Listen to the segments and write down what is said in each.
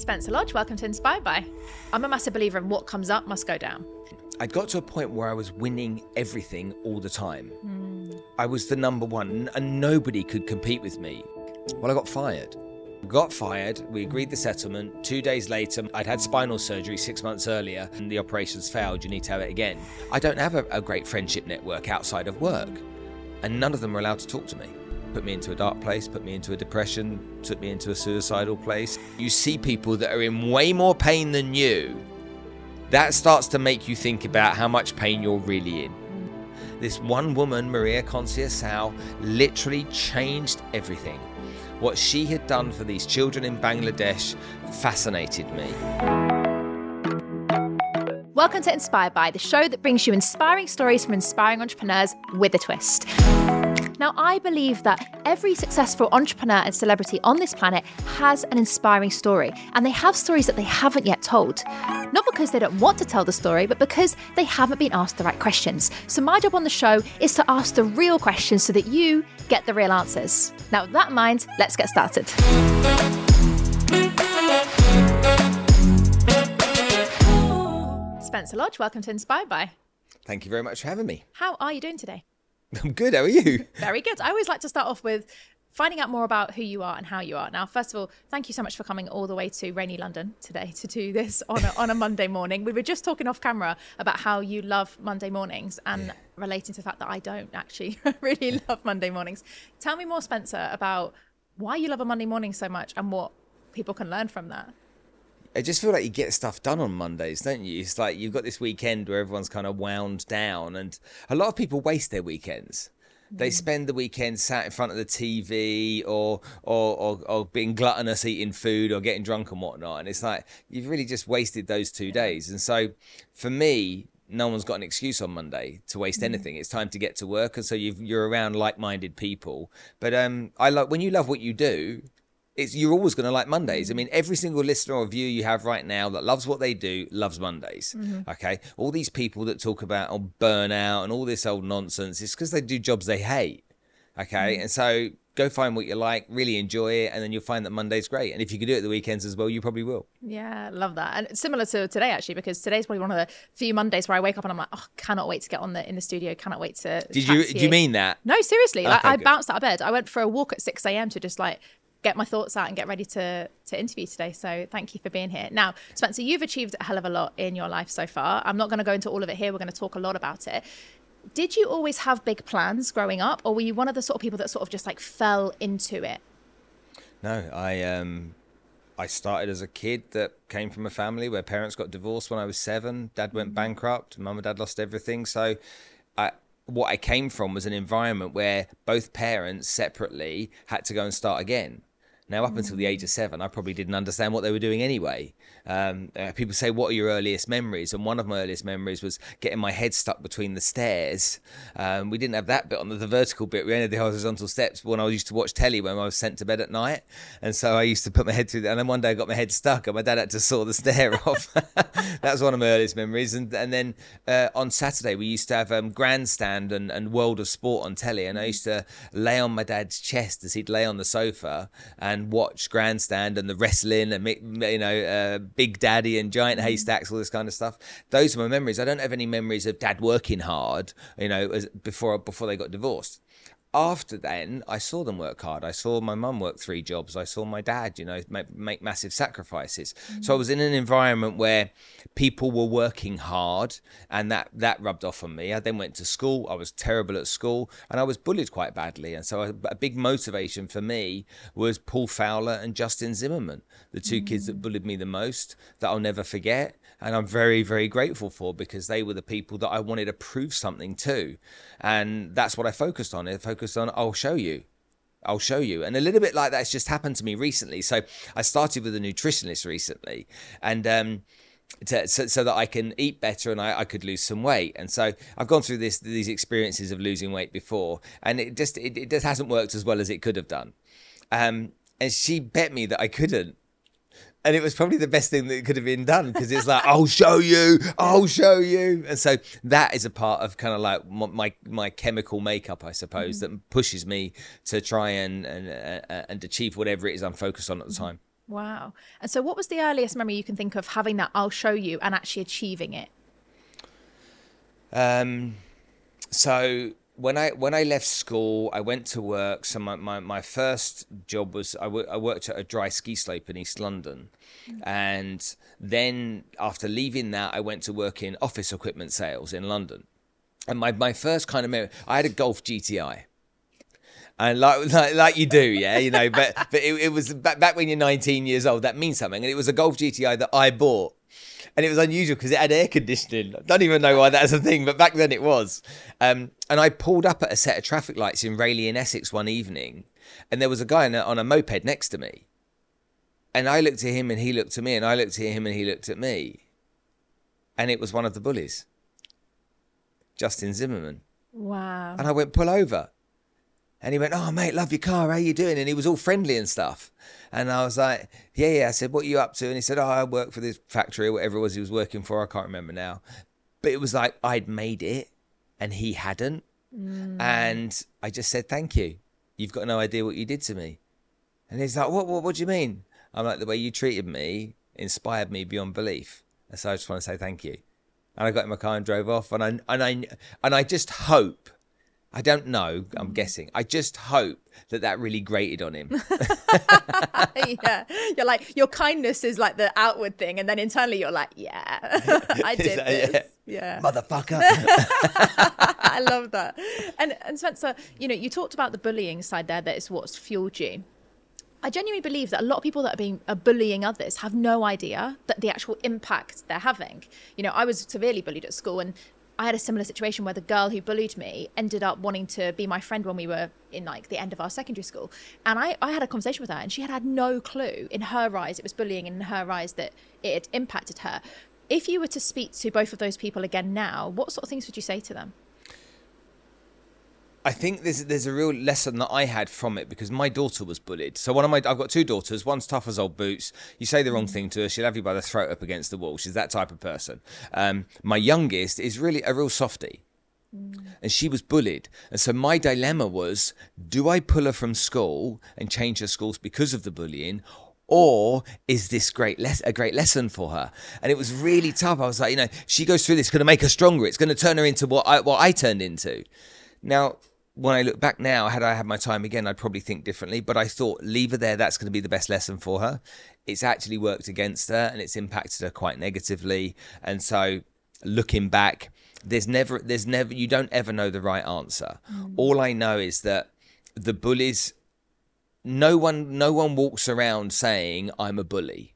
Spencer Lodge, welcome to Inspired By. I'm a massive believer in what comes up must go down. I got to a point where I was winning everything all the time. Hmm. I was the number one, and nobody could compete with me. Well, I got fired. Got fired. We agreed the settlement. Two days later, I'd had spinal surgery six months earlier, and the operations failed. You need to have it again. I don't have a, a great friendship network outside of work, and none of them were allowed to talk to me. Put me into a dark place, put me into a depression, took me into a suicidal place. You see people that are in way more pain than you that starts to make you think about how much pain you're really in. This one woman, Maria Conceição, literally changed everything. What she had done for these children in Bangladesh fascinated me. Welcome to Inspired By, the show that brings you inspiring stories from inspiring entrepreneurs with a twist. Now, I believe that every successful entrepreneur and celebrity on this planet has an inspiring story, and they have stories that they haven't yet told. Not because they don't want to tell the story, but because they haven't been asked the right questions. So, my job on the show is to ask the real questions so that you get the real answers. Now, with that in mind, let's get started. Spencer Lodge, welcome to Inspired By. Thank you very much for having me. How are you doing today? I'm good. How are you? Very good. I always like to start off with finding out more about who you are and how you are. Now, first of all, thank you so much for coming all the way to rainy London today to do this on a, on a Monday morning. We were just talking off camera about how you love Monday mornings and yeah. relating to the fact that I don't actually really love Monday mornings. Tell me more, Spencer, about why you love a Monday morning so much and what people can learn from that. I just feel like you get stuff done on Mondays, don't you? It's like you've got this weekend where everyone's kind of wound down, and a lot of people waste their weekends. They mm. spend the weekend sat in front of the TV or, or or or being gluttonous eating food or getting drunk and whatnot. And it's like you've really just wasted those two days. And so for me, no one's got an excuse on Monday to waste mm. anything. It's time to get to work, and so you are around like-minded people. But um, I like when you love what you do it's you're always going to like Mondays. I mean, every single listener or viewer you have right now that loves what they do loves Mondays. Mm-hmm. Okay, all these people that talk about oh, burnout and all this old nonsense, it's because they do jobs they hate. Okay, mm-hmm. and so go find what you like, really enjoy it, and then you'll find that Monday's great. And if you can do it the weekends as well, you probably will. Yeah, love that. And similar to today actually, because today's probably one of the few Mondays where I wake up and I'm like, oh, cannot wait to get on the in the studio. Cannot wait to. Did you? Do you mean that? No, seriously. Okay, like I bounced out of bed. I went for a walk at six a.m. to just like get my thoughts out and get ready to to interview today. So thank you for being here. Now, Spencer, you've achieved a hell of a lot in your life so far. I'm not going to go into all of it here. We're going to talk a lot about it. Did you always have big plans growing up, or were you one of the sort of people that sort of just like fell into it? No, I um I started as a kid that came from a family where parents got divorced when I was seven. Dad went mm-hmm. bankrupt. Mum and dad lost everything. So I what I came from was an environment where both parents separately had to go and start again. Now, up until the age of seven, I probably didn't understand what they were doing anyway. Um, uh, people say, What are your earliest memories? And one of my earliest memories was getting my head stuck between the stairs. Um, we didn't have that bit on the, the, vertical bit, we only had the horizontal steps when I used to watch telly when I was sent to bed at night. And so I used to put my head through. And then one day I got my head stuck, and my dad had to saw the stair off. that was one of my earliest memories. And, and then uh, on Saturday, we used to have um, Grandstand and, and World of Sport on telly. And I used to lay on my dad's chest as he'd lay on the sofa and and watch Grandstand and the wrestling and you know uh, Big Daddy and Giant mm. Haystacks, all this kind of stuff. Those are my memories. I don't have any memories of Dad working hard, you know, as, before before they got divorced after then, I saw them work hard. I saw my mum work three jobs. I saw my dad, you know, make, make massive sacrifices. Mm-hmm. So I was in an environment where people were working hard, and that that rubbed off on me. I then went to school. I was terrible at school, and I was bullied quite badly. And so a, a big motivation for me was Paul Fowler and Justin Zimmerman, the 2 mm-hmm. kids that mm. bullied me the most that I'll never forget and I'm very, very grateful for because they were the people that I wanted to prove something to. And that's what I focused on. I focused on, I'll show you. I'll show you. And a little bit like that's just happened to me recently. So I started with a nutritionist recently and, um, to, so, so, that I can eat better and I, I, could lose some weight. And so I've gone through this these experiences of losing weight before, and it just it, it just hasn't worked as well as it could have done. Um, and she bet me that I couldn't and it was probably the best thing that could have been done because it's like I'll show you, I'll show you, and so that is a part of kind of like my my chemical makeup, I suppose, mm-hmm. that pushes me to try and and uh, and achieve whatever it is I'm focused on at the time. Wow. And so, what was the earliest memory you can think of having that I'll show you and actually achieving it? Um, so when I when I left school, I went to work. So my, my, my first job was I, w- I worked at a dry ski slope in East London, and then after leaving that, I went to work in office equipment sales in London. And my, my first kind of memory, I had a Golf GTI. And like, like, like you do, yeah, you know, but but it, it was back, back when you're 19 years old, that means something. And it was a Golf GTI that I bought and it was unusual because it had air conditioning. I don't even know why that's a thing, but back then it was. Um, and I pulled up at a set of traffic lights in Rayleigh in Essex one evening, and there was a guy on a, on a moped next to me. And I looked at him and he looked at me, and I looked at him and he looked at me. And it was one of the bullies, Justin Zimmerman. Wow. And I went, pull over. And he went, oh, mate, love your car. How you doing? And he was all friendly and stuff. And I was like, yeah, yeah. I said, what are you up to? And he said, oh, I work for this factory or whatever it was he was working for. I can't remember now. But it was like I'd made it and he hadn't. Mm. And I just said, thank you. You've got no idea what you did to me. And he's like, what, what, what do you mean? I'm like, the way you treated me inspired me beyond belief. And so I just want to say thank you. And I got in my car and drove off. And I, and I, and I just hope I don't know. I'm mm. guessing. I just hope that that really grated on him. yeah, you're like your kindness is like the outward thing, and then internally you're like, yeah, I did that, this. Yeah, yeah. motherfucker. I love that. And and Spencer, you know, you talked about the bullying side there. That is what's fueled you. I genuinely believe that a lot of people that are being are bullying others have no idea that the actual impact they're having. You know, I was severely bullied at school, and I had a similar situation where the girl who bullied me ended up wanting to be my friend when we were in like the end of our secondary school. And I, I had a conversation with her and she had had no clue in her eyes, it was bullying in her eyes that it had impacted her. If you were to speak to both of those people again now, what sort of things would you say to them? I think there's there's a real lesson that I had from it because my daughter was bullied. So one of my I've got two daughters. One's tough as old boots. You say the wrong mm. thing to her, she'll have you by the throat up against the wall. She's that type of person. Um, my youngest is really a real softie. Mm. And she was bullied. And so my dilemma was do I pull her from school and change her schools because of the bullying? Or is this great les- a great lesson for her? And it was really tough. I was like, you know, she goes through this, it's going to make her stronger. It's going to turn her into what I, what I turned into. Now, when I look back now, had I had my time again, I'd probably think differently. But I thought, leave her there. That's going to be the best lesson for her. It's actually worked against her and it's impacted her quite negatively. And so, looking back, there's never, there's never, you don't ever know the right answer. Mm. All I know is that the bullies, no one, no one walks around saying I'm a bully.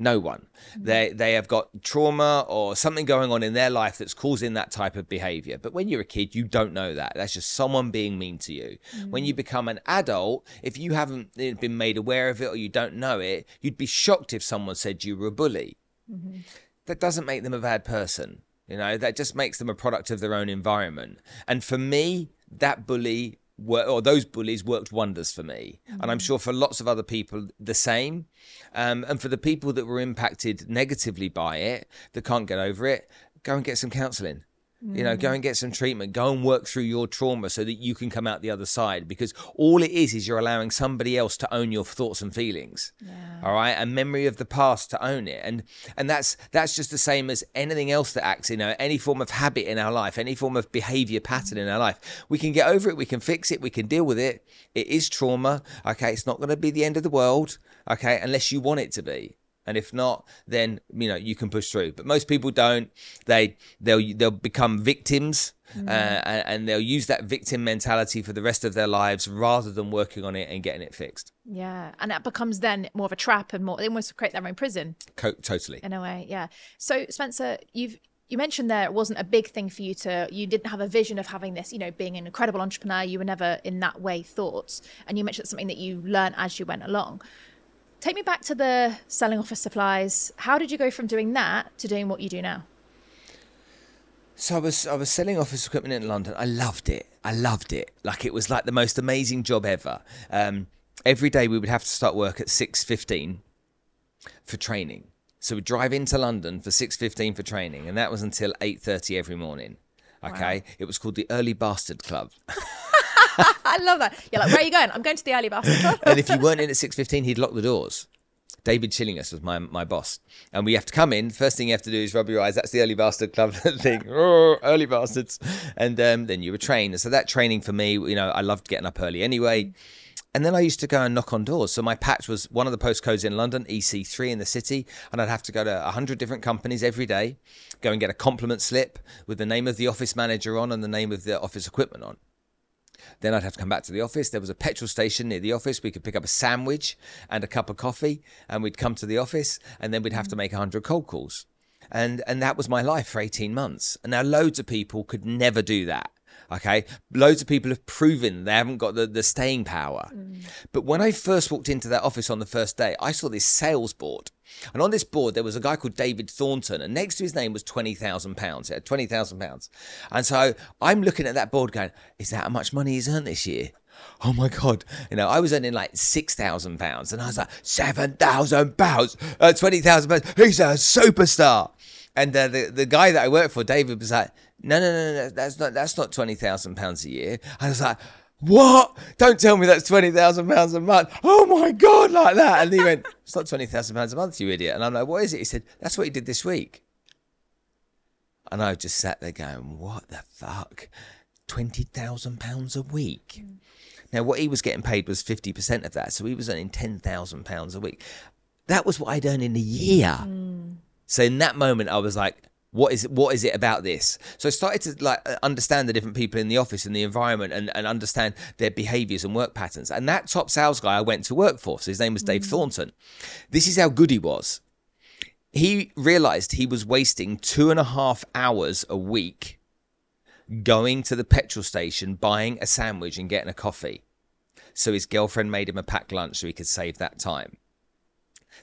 No one. Mm-hmm. They they have got trauma or something going on in their life that's causing that type of behavior. But when you're a kid, you don't know that. That's just someone being mean to you. Mm-hmm. When you become an adult, if you haven't been made aware of it or you don't know it, you'd be shocked if someone said you were a bully. Mm-hmm. That doesn't make them a bad person. You know, that just makes them a product of their own environment. And for me, that bully were, or those bullies worked wonders for me, mm-hmm. and I'm mm. sure for lots of other people the same. Um, and for the people that were impacted negatively by it, that can't get over it, go and get some counselling. You know, go mm. and get some treatment. Go and work through your trauma so that you can come out the other side. Because all it is is you're allowing somebody else to own your thoughts and feelings. Yeah. All right, and memory of the past to own it, and and that's that's just the same as anything else that acts. You know, any form of habit in our life, any form of behavior pattern in our life, we can get over it. We can fix it. We can deal with it. It is trauma. Okay, it's not going to be the end of the world. Okay, unless you want it to be and if not then you know you can push through. But most people don't. They they'll they'll become victims mm. uh, and, and, they'll use that victim mentality for the rest of their lives rather than working on it and getting it fixed. Yeah. And that becomes then more of a trap and more they almost create their own prison. Co- totally. In a way yeah. So spencer you've you mentioned there it wasn't a big thing for you to you didn't have a vision of having this you know being an incredible entrepreneur. You were never in that way thoughts and you mentioned something that you learned as you went along Take me back to the selling office supplies. How did you go from doing that to doing what you do now? So I was I was selling office equipment in London. I loved it. I loved it. Like it was like the most amazing job ever. Um, every day we would have to start work at six fifteen for training. So we'd drive into London for six fifteen for training, and that was until eight thirty every morning. Okay, wow. it was called the Early Bastard Club. I love that. You're like, where are you going? I'm going to the early bastard club. and if you weren't in at six fifteen, he'd lock the doors. David Chillinghurst was my my boss, and we have to come in. First thing you have to do is rub your eyes. That's the early bastard club thing. Oh, early bastards, and um, then you were trained. So that training for me, you know, I loved getting up early anyway. And then I used to go and knock on doors. So my patch was one of the postcodes in London, EC3 in the city, and I'd have to go to 100 different companies every day, go and get a compliment slip with the name of the office manager on and the name of the office equipment on. Then I'd have to come back to the office. There was a petrol station near the office. We could pick up a sandwich and a cup of coffee, and we'd come to the office, and then we'd have to make 100 cold calls. And, and that was my life for 18 months. And now loads of people could never do that. Okay. Loads of people have proven they haven't got the, the staying power. Mm. But when I first walked into that office on the first day, I saw this sales board. And on this board, there was a guy called David Thornton, and next to his name was £20,000. Yeah, £20,000. And so I'm looking at that board going, is that how much money he's earned this year? Oh my God. You know, I was earning like £6,000 and I was like, £7,000, uh, £20,000. He's a superstar. And uh, the, the guy that I worked for, David, was like, no, no, no, no, that's not that's not twenty thousand pounds a year. I was like, what? Don't tell me that's twenty thousand pounds a month. Oh my god, like that. And he went, it's not twenty thousand pounds a month, you idiot. And I'm like, what is it? He said, that's what he did this week. And I just sat there going, what the fuck? Twenty thousand pounds a week. Mm. Now, what he was getting paid was fifty percent of that, so he was earning ten thousand pounds a week. That was what I'd earn in a year. Mm. So in that moment, I was like, what is what is it about this? So i started to like uh, understand the different people in the office and the environment and, and understand their behaviors and work patterns. And that top sales guy i went to work for so his name was dave mm. thornton. This is how good he was. He realized he was wasting two and a half hours a week going to the petrol station buying a sandwich and getting a coffee. So his girlfriend made him a packed lunch so he could save that time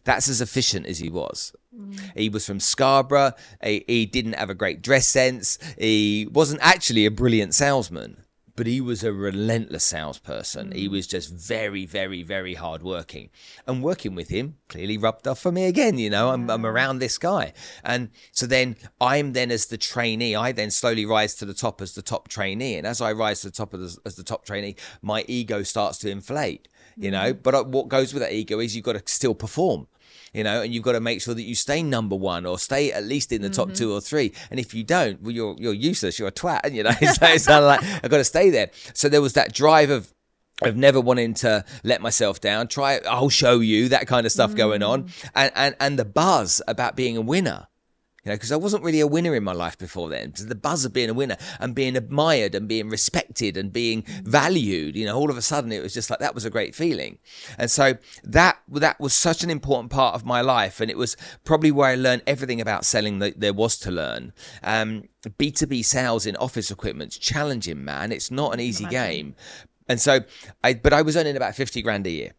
that's as efficient as he was. Mm. He was from Scarborough. He, he didn't have a great dress sense. He wasn't actually a brilliant salesman, but he was a relentless salesperson. Mm. He was just very, very, very hardworking. And working with him clearly rubbed off for me again. You know, I'm, I'm around this guy. And so then I'm then as the trainee, I then slowly rise to the top as the top trainee. And as I rise to the top as, as the top trainee, my ego starts to inflate you know. Mm. But uh, what goes with that ego is you've got to still perform. You know, and you've got to make sure that you stay number one or stay at least in the top mm-hmm. two or three. And if you don't, well, you're you're useless. You're a twat, and you know. so it's of like I've got to stay there. So there was that drive of of never wanting to let myself down. Try, I'll show you that kind of stuff mm. going on, mm. and and and the buzz about being a winner you know, because I wasn't really a winner in my life before then. So the buzz of being a winner and being admired and being respected and being valued, you know, all of a sudden it was just like that was a great feeling. And so that that was such an important part of my life, and it was probably where I learned everything about selling that there was to learn. Um, B2B sales in office equipment's challenging, man. It's not an easy game. And so I, but I was earning about 50 grand a year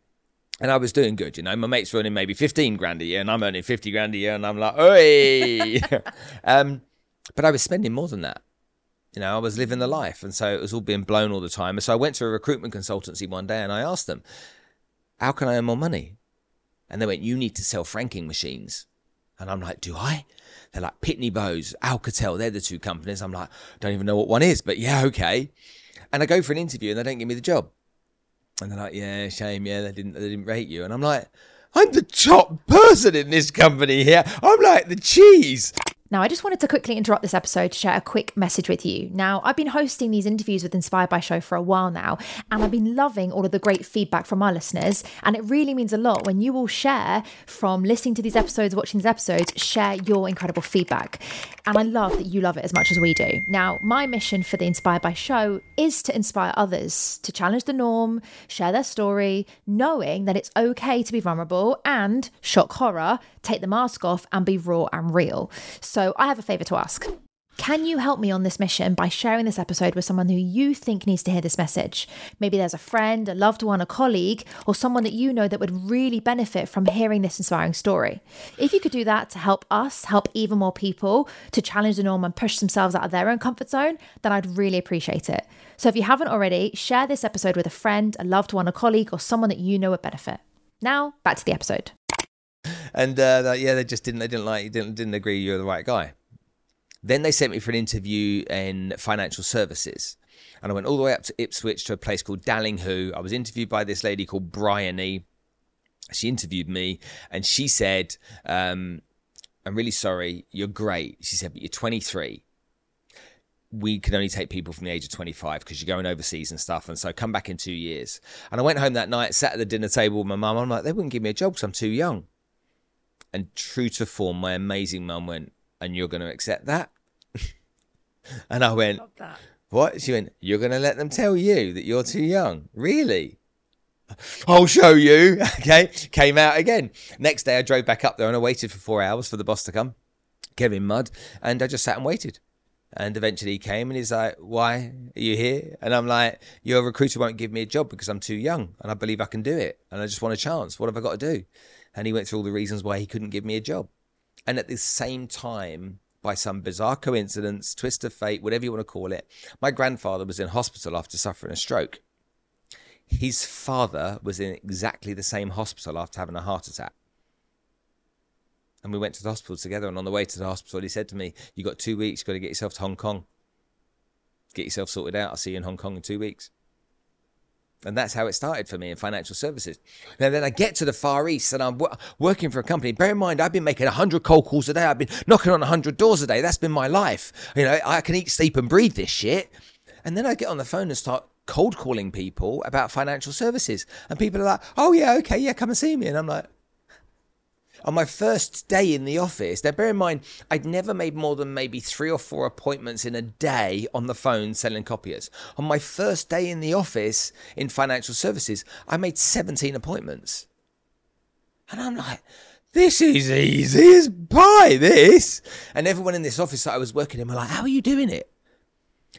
and I was doing good, you know. My mates were earning maybe 15 grand a year, and I'm earning 50 grand a year, and I'm like, hey. um, but I was spending more than that. You know, I was living the life. And so it was all being blown all the time. And so I went to a recruitment consultancy one day and I asked them, how can I earn more money? And they went, you need to sell franking machines. And I'm like, do I? They're like Pitney Bowes, Alcatel, they're the two companies. I'm like, don't even know what one is, but yeah, okay. And I go for an interview and they don't give me the job. And they're like, yeah, shame, yeah, they didn't they didn't rate you. And I'm like, I'm the top person in this company here. I'm like the cheese. Now, I just wanted to quickly interrupt this episode to share a quick message with you. Now, I've been hosting these interviews with Inspired by Show for a while now, and I've been loving all of the great feedback from our listeners. And it really means a lot when you all share from listening to these episodes, watching these episodes, share your incredible feedback. And I love that you love it as much as we do. Now, my mission for the Inspired by Show is to inspire others to challenge the norm, share their story, knowing that it's okay to be vulnerable and shock horror, take the mask off, and be raw and real. I have a favour to ask. Can you help me on this mission by sharing this episode with someone who you think needs to hear this message? Maybe there's a friend, a loved one, a colleague, or someone that you know that would really benefit from hearing this inspiring story. If you could do that to help us, help even more people to challenge the norm and push themselves out of their own comfort zone, then I'd really appreciate it. So if you haven't already, share this episode with a friend, a loved one, a colleague, or someone that you know would benefit. Now, back to the episode and uh, yeah, they just didn't they didn't like didn't didn't agree you were the right guy. Then they sent me for an interview in financial services. And I went all the way up to Ipswich to a place called Dallinghoo. I was interviewed by this lady called Bryony. She interviewed me and she said, um, I'm really sorry. You're great. She said, but you're 23 we can only take people from the age of 25 because you're going overseas and stuff. And so come back in two years. And I went home that night, sat at the dinner table with my mum. I'm like, they wouldn't give me a job because I'm too young. And true to form, my amazing mum went, and you're going to accept that? and I went, what? She went, you're going to let them tell you that you're too young? Really? I'll show you. Okay. Came out again. Next day, I drove back up there and I waited for four hours for the boss to come, Kevin Mudd, and I just sat and waited. And eventually he came and he's like, Why are you here? And I'm like, Your recruiter won't give me a job because I'm too young and I believe I can do it. And I just want a chance. What have I got to do? And he went through all the reasons why he couldn't give me a job. And at the same time, by some bizarre coincidence, twist of fate, whatever you want to call it, my grandfather was in hospital after suffering a stroke. His father was in exactly the same hospital after having a heart attack and we went to the hospital together. And on the way to the hospital, he said to me, "You got two weeks. you've Got to get yourself to Hong Kong. Get yourself sorted out. I'll see you in Hong Kong in two weeks." And that's how it started for me in financial services. Now, then I get to the Far East and I'm w- working for a company. Bear in mind, I've been making 100 cold calls a day. I've been knocking on 100 doors a day. That's been my life. You know, I can eat, sleep, and breathe this shit. And then I get on the phone and start cold calling people about financial services. And people are like, oh, yeah, okay, yeah, come and see me. And I'm like, on my first day in the office, now bear in mind, I'd never made more than maybe three or four appointments in a day on the phone selling copiers. On my first day in the office in financial services, I made 17 appointments. And I'm like, this is easy as pie, this. And everyone in this office that I was working in were like, how are you doing it?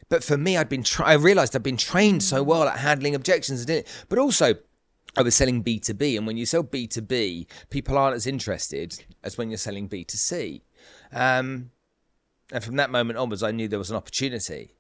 But for me, I'd been tra- I realized I'd been trained so well at handling objections and it. But also, I was selling B2B. And when you sell B2B, people aren't as interested as when you're selling B2C. Um, and from that moment onwards, I knew there was an opportunity.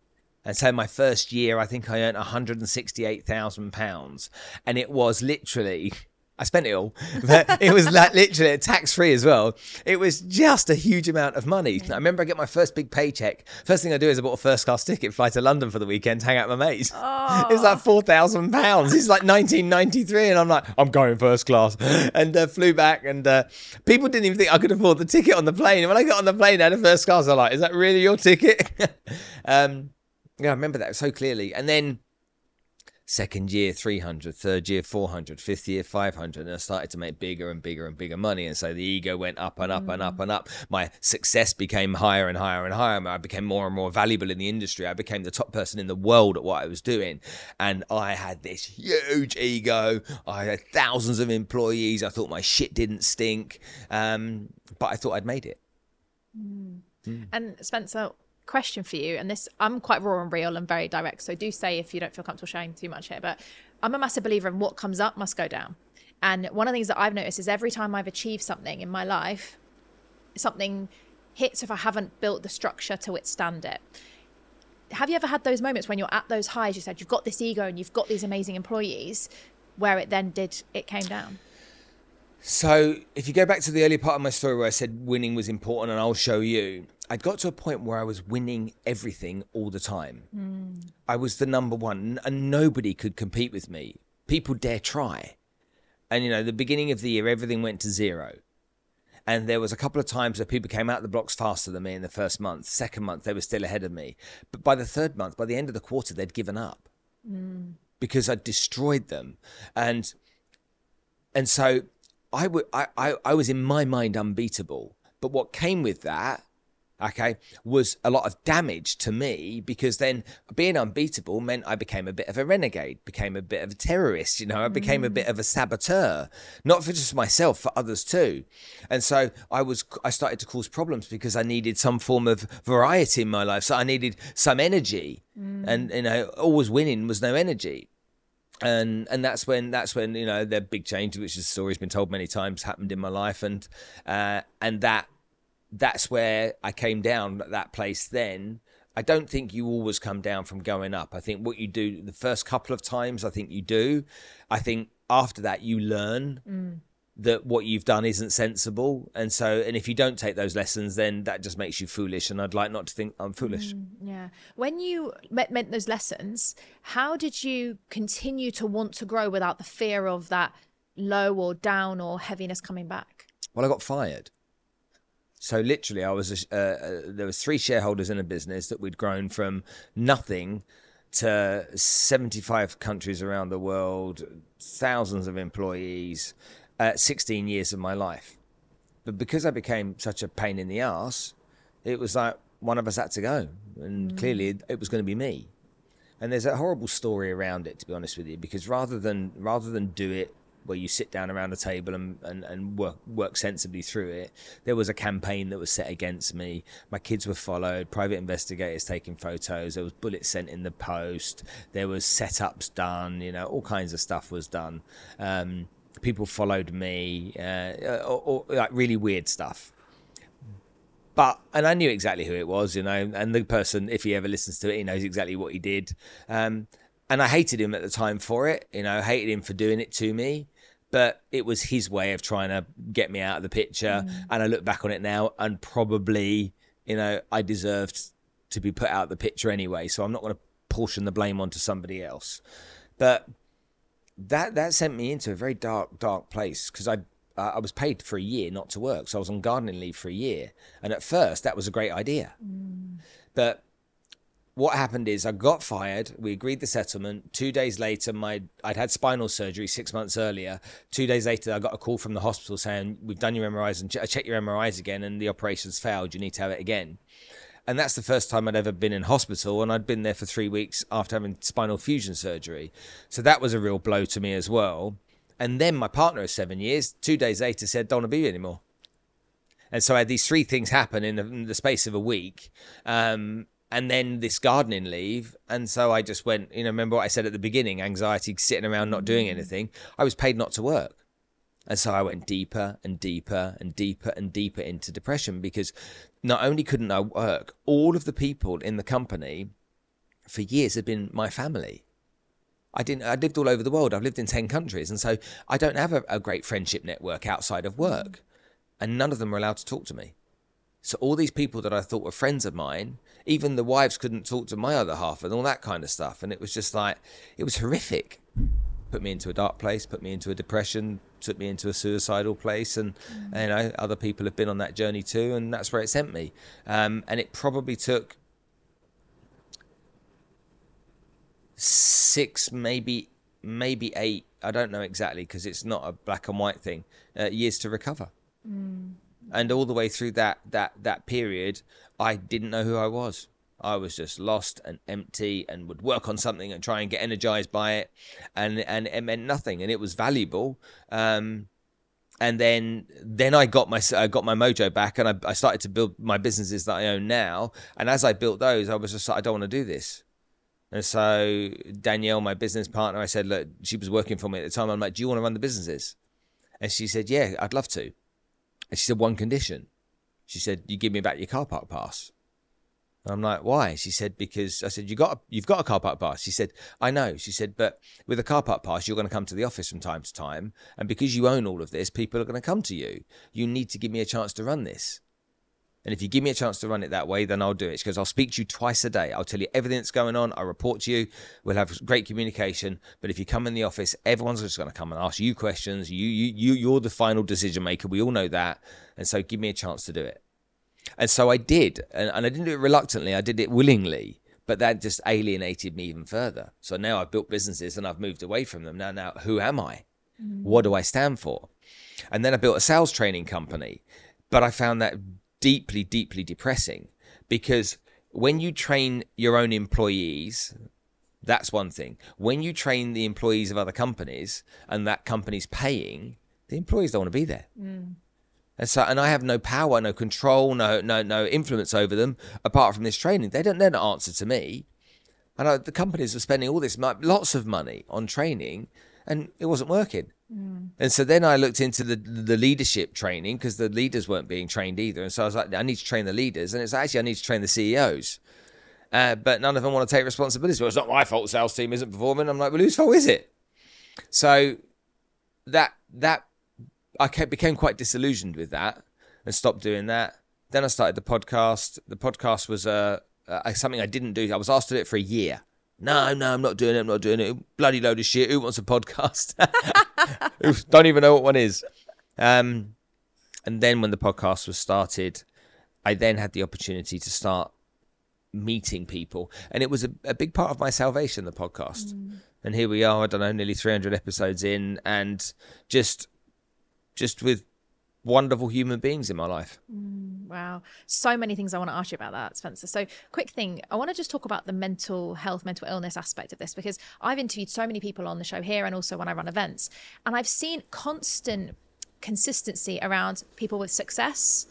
And so my first year, I think I earned £168,000. And it was literally I spent it all, but it was like literally tax free as well. It was just a huge amount of money. I remember I get my first big paycheck. First thing I do is I bought a first class ticket, fly to London for the weekend, hang out with my mates. Oh. It was like four thousand pounds. It's like 1993, and I'm like, I'm going first class, and uh, flew back. And uh, people didn't even think I could afford the ticket on the plane. And when I got on the plane, I had a first class. I'm like, is that really your ticket? um, yeah, I remember that so clearly. And then second year 300 third year 400 fifth year 500 and i started to make bigger and bigger and bigger money and so the ego went up and up mm. and up mm. and up my success became higher and higher and higher i became more and more valuable in the industry i became the top person in the world at what i was doing and i had this huge ego i had thousands of employees i thought my shit didn't stink um, but i thought i'd made it mm. Mm. and spencer question for you, and this I'm quite raw and real and very direct, so do say if you don't feel comfortable sharing too much here. But I'm a massive believer in what comes up must go down. And one of the things that I've noticed is every time I've achieved something in my life, something hits if I haven't built the structure to withstand it. Have you ever had those moments when you're at those highs? You said you've got this ego and you've got these amazing employees, where it then did it came down. So, if you go back to the early part of my story where I said winning was important and I'll show you, I'd got to a point where I was winning everything all the time. Mm. I was the number one, and nobody could compete with me. People dare try. And, you know, the beginning of the year, everything went to zero. And there was a couple of times where people came out the blocks faster than me in the first month. Second month, they were still ahead of me. But by the third month, by the end of the quarter, they'd given up mm. because I'd destroyed them. And and so I, w- I, I, I was in my mind unbeatable. But what came with that okay, was a lot of damage to me because then being unbeatable meant I became a bit of a renegade, became a bit of a terrorist, you know, I became mm. a bit of a saboteur, not for just myself, for others too. And so I was, I started to cause problems because I needed some form of variety in my life. So I needed some energy mm. and, you know, always winning was no energy and and that's when that's when you know the big change, which the story's been told many times, happened in my life, and uh, and that that's where I came down at that place then. I don't think you always come down from going up. I think what you do the first couple of times, I think you do. I think after that, you learn mm. That what you've done isn't sensible. And so, and if you don't take those lessons, then that just makes you foolish. And I'd like not to think I'm foolish. Mm, yeah. When you met, met those lessons, how did you continue to want to grow without the fear of that? low or down or heaviness coming back? Well, I got fired. So literally, I was uh, uh, there was three shareholders in a business that we'd grown from nothing to 75 countries around the world, thousands of employees, uh, 16 years of my life. But because I became such a pain in the ass, it was like one of us had to go, and mm. clearly it was going to be me. And there's a horrible story around it, to be honest with you, because rather than rather than do it where you sit down around the table and, and, and work work sensibly through it. There was a campaign that was set against me. My kids were followed, private investigators taking photos, there was bullets sent in the post, there was setups done, you know, all kinds of stuff was done. Um, people followed me, uh, or, or, like really weird stuff. But and I knew exactly who it was, you know, and the person, if he ever listens to it, he knows exactly what he did. Um, and I hated him at the time for it, you know, hated him for doing it to me but it was his way of trying to get me out of the picture. Mm. And I look back on it now, and probably, you know, I deserved to be put out of the picture anyway. So I'm not going to portion the blame onto somebody else. But that that sent me into a very dark, dark place because I uh, I was paid for a year not to work, so I was on gardening leave for a year. And at first, that was a great idea, mm. but what happened is I got fired. We agreed the settlement. Two days later, my I'd had spinal surgery six months earlier. Two days later, I got a call from the hospital saying we've done your MRIs and ch- I checked your MRIs again, and the operation's failed. You need to have it again. And that's the first time I'd ever been in hospital, and I'd been there for three weeks after having spinal fusion surgery. So that was a real blow to me as well. And then my partner of seven years, two days later, said, "Don't want to be anymore." And so I had these three things happen in the, in the space of a week. Um, and then this gardening leave. And so I just went, you know, remember what I said at the beginning anxiety, sitting around not doing anything. I was paid not to work. And so I went deeper and deeper and deeper and deeper into depression because not only couldn't I work, all of the people in the company for years had been my family. I didn't. I lived all over the world. I've lived in ten countries, and so I don't have a, a great friendship network outside of work, and none of them were allowed to talk to me. So all these people that I thought were friends of mine, even the wives couldn't talk to my other half and all that kind of stuff. And it was just like, it was horrific. Put me into a dark place, put me into a depression, took me into a suicidal place. And, mm. and you know, other people have been on that journey too. And that's where it sent me. Um, and it probably took six, maybe, maybe eight. I don't know exactly because it's not a black and white thing. Uh, years to recover. Mm and all the way through that that that period, I didn't know who I was. I was just lost and empty, and would work on something and try and get energized by it, and and it meant nothing, and it was valuable. Um, and then then I got my I got my mojo back, and I, I started to build my businesses that I own now. And as I built those, I was just like, I don't want to do this. And so Danielle, my business partner, I said, look, she was working for me at the time. I'm like, do you want to run the businesses? And she said, yeah, I'd love to. And she said, one condition. She said, you give me back your car park pass. I'm like, why? She said, because I said, you got, a, you've got a car park pass. She said, I know. She said, but with a car park pass, you're going to come to the office from time to time. And because you own all of this, people are going to come to you. You need to give me a chance to run this. And if you give me a chance to run it that way, then I'll do it. Because I'll speak to you twice a day. I'll tell you everything that's going on. I'll report to you. We'll have great communication. But if you come in the office, everyone's just going to come and ask you questions. You, you, you, you're the final decision maker. We all know that. And so give me a chance to do it. And so I did. And, and I didn't do it reluctantly. I did it willingly. But that just alienated me even further. So now I've built businesses and I've moved away from them. Now, now, who am I? Mm. What do I stand for? And then I built a sales training company. But I found that deeply, deeply depressing because when you train your own employees, that's one thing. When you train the employees of other companies and that company's paying, the employees don't want to be there. Mm. And so, and I have no power, no control, no, no, no influence over them apart from this training. They don't, they don't answer to me. And I, the companies are spending all this, lots of money on training, and it wasn't working. Mm. And so then I looked into the the leadership training because the leaders weren't being trained either. And so I was like, I need to train the leaders, and it's actually I need to train the CEOs. Uh, but none of them want to take responsibility. Well, it's not my fault. The sales team isn't performing. I'm like, well, whose fault is it? So that that I became quite disillusioned with that and stopped doing that. Then I started the podcast. The podcast was uh, uh, something I didn't do. I was asked to do it for a year No, no, I'm not doing it. I'm not doing it. Bloody load of shit. Who wants a podcast? Don't even know what one is. Um, and then when the podcast was started, I then had the opportunity to start meeting people, and it was a, a big part of my salvation. The podcast, mm. and here we are. I don't know, nearly 300 episodes in, and just, just with wonderful human beings in my life. Mm, wow. So many things I want to ask you about that, Spencer. So, quick thing I want to just talk about the mental health, mental illness aspect of this because I've interviewed so many people on the show here and also when I run events. And I've seen constant consistency around people with success.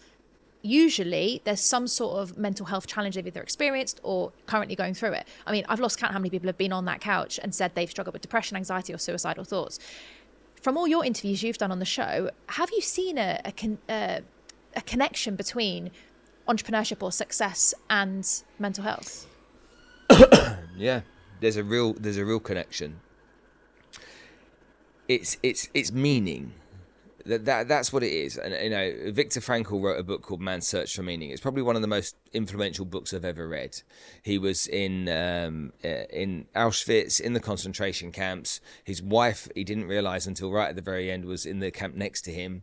Usually, there's some sort of mental health challenge they've either experienced or currently going through it. I mean, I've lost count how many people have been on that couch and said they've struggled with depression, anxiety, or suicidal thoughts from all your interviews you've done on the show, have you seen a, a, con- uh, a connection between entrepreneurship or success and mental health? yeah, there's a real there's a real connection. It's it's it's meaning that, that that's what it is. And you know, Viktor Frankl wrote a book called Man's Search for Meaning. It's probably one of the most influential books I've ever read. He was in um, uh, in Auschwitz in the concentration camps. His wife, he didn't realize until right at the very end, was in the camp next to him.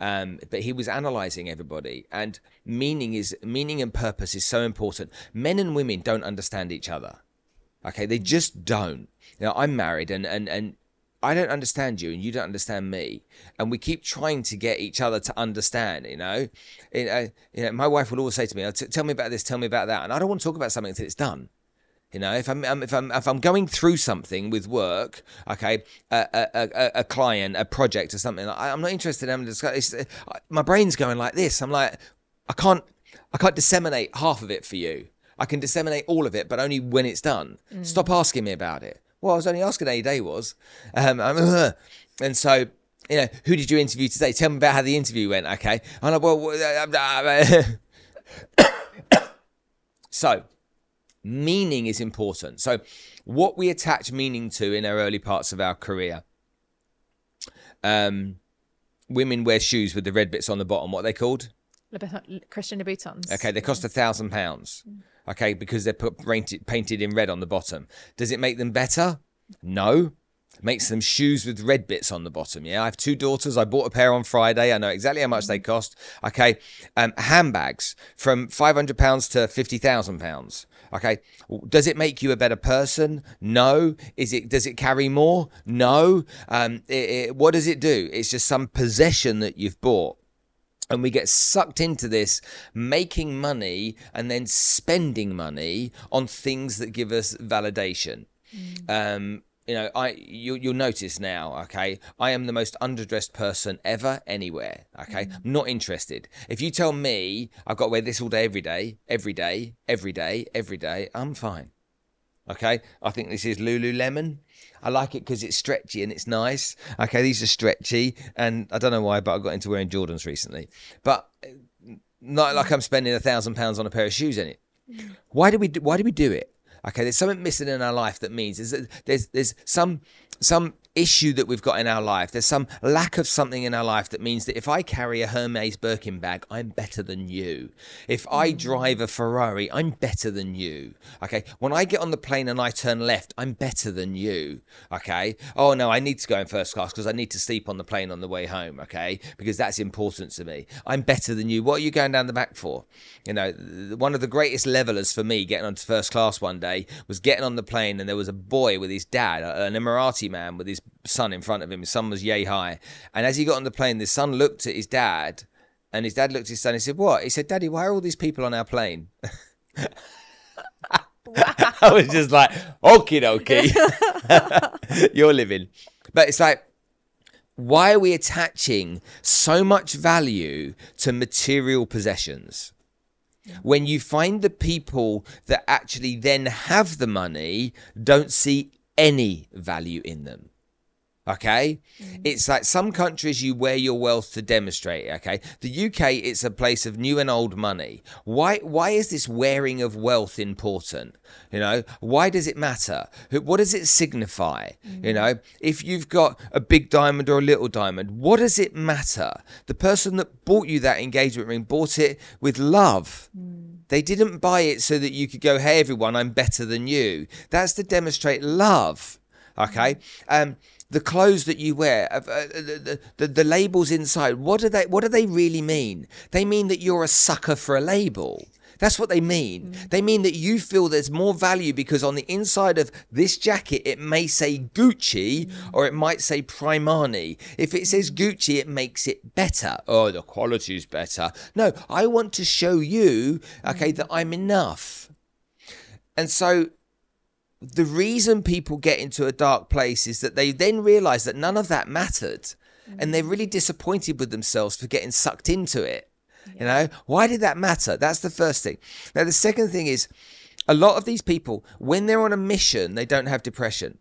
Um, but he was analyzing everybody, and meaning is meaning and purpose is so important. Men and women don't understand each other. Okay, they just don't. Know, I'm married, and and and I don't understand you and you don't understand me, and we keep trying to get each other to understand. You know, you know, you know my wife will always say to me, "Tell me about this, tell me about that," and I don't want to talk about something until it's done. You know, if I'm, if I'm if I'm going through something with work, okay, a, a, a, a client, a project, or something, I, am not interested in having discuss. My brain's going like this. I'm like, I can't I can't disseminate half of it for you. I can disseminate all of it, but only when it's done. Mm. Stop asking me about it. Well, I was only asking how your day was. Um, and so, you know, who did you interview today? Tell me about how the interview went, okay? And I, well, so, meaning is important. So, what we attach meaning to in our early parts of our career. Um, women wear shoes with the red bits on the bottom. What are they called? Christian Louboutins. Okay, they cost a thousand pounds. Okay, because they're put painted, in red on the bottom. Does it make them better? No. makes them shoes with red bits on the bottom. Yeah, I have two daughters. I bought a pair on Friday. I know exactly how much they cost. Okay, um, handbags from five hundred pounds to fifty thousand pounds. Okay, does it make you a better person? No. Is it? Does it carry more? No. Um, it, it, what does it do? It's just some possession that you've bought and we get sucked into this making money and then spending money on things that give us validation. Mm. Um, you know, I you, you'll notice now. Okay, I am the most underdressed person ever anywhere. Okay, mm. not interested. If you tell me I've got to wear this all day, every day, every day, every day, every day, I'm fine. Okay, I think this is Lululemon. I like it because it's stretchy and it's nice. Okay, these are stretchy, and I don't know why, but I got into wearing Jordans recently. But uh, not like I'm spending a thousand pounds on a pair of shoes in it. Why do we do, why do we do it? Okay, there's something missing in our life that means there's there's, there's some some issue that we've got in our life. There's some lack of something in our life that means that if I carry a Hermes Birkin bag, I'm better than you. If I mm. drive a Ferrari, I'm better than you. Okay. When I get on the plane and I turn left, I'm better than you. Okay. Oh no, I need to go in first class because I need to sleep on the plane on the way home. Okay. Because that's important to me. I'm better than you. What are you going down the back for? You know, one of the greatest levelers for me getting onto first class one day was getting on the plane and there was a boy with his dad, an Emirati man with his son in front of him. His son was yay high. And as he got on the plane, the son looked at his dad and his dad looked at his son and said, What? He said, Daddy, why are all these people on our plane? I was just like, okie dokie. You're living. But it's like, why are we attaching so much value to material possessions? When you find the people that actually then have the money don't see any value in them. Okay, mm. it's like some countries you wear your wealth to demonstrate. Okay, the UK it's a place of new and old money. Why? Why is this wearing of wealth important? You know, why does it matter? What does it signify? Mm. You know, if you've got a big diamond or a little diamond, what does it matter? The person that bought you that engagement ring bought it with love. Mm They didn't buy it so that you could go, hey, everyone, I'm better than you. That's to demonstrate love. Okay. Um, the clothes that you wear, uh, the, the, the labels inside, what do they what do they really mean? They mean that you're a sucker for a label. That's what they mean. Mm. They mean that you feel there's more value because on the inside of this jacket, it may say Gucci mm. or it might say Primani. If it says Gucci, it makes it better. Oh, the quality is better. No, I want to show you, okay, that I'm enough. And so the reason people get into a dark place is that they then realize that none of that mattered. And they're really disappointed with themselves for getting sucked into it. You know, why did that matter? That's the first thing. Now, the second thing is a lot of these people, when they're on a mission, they don't have depression.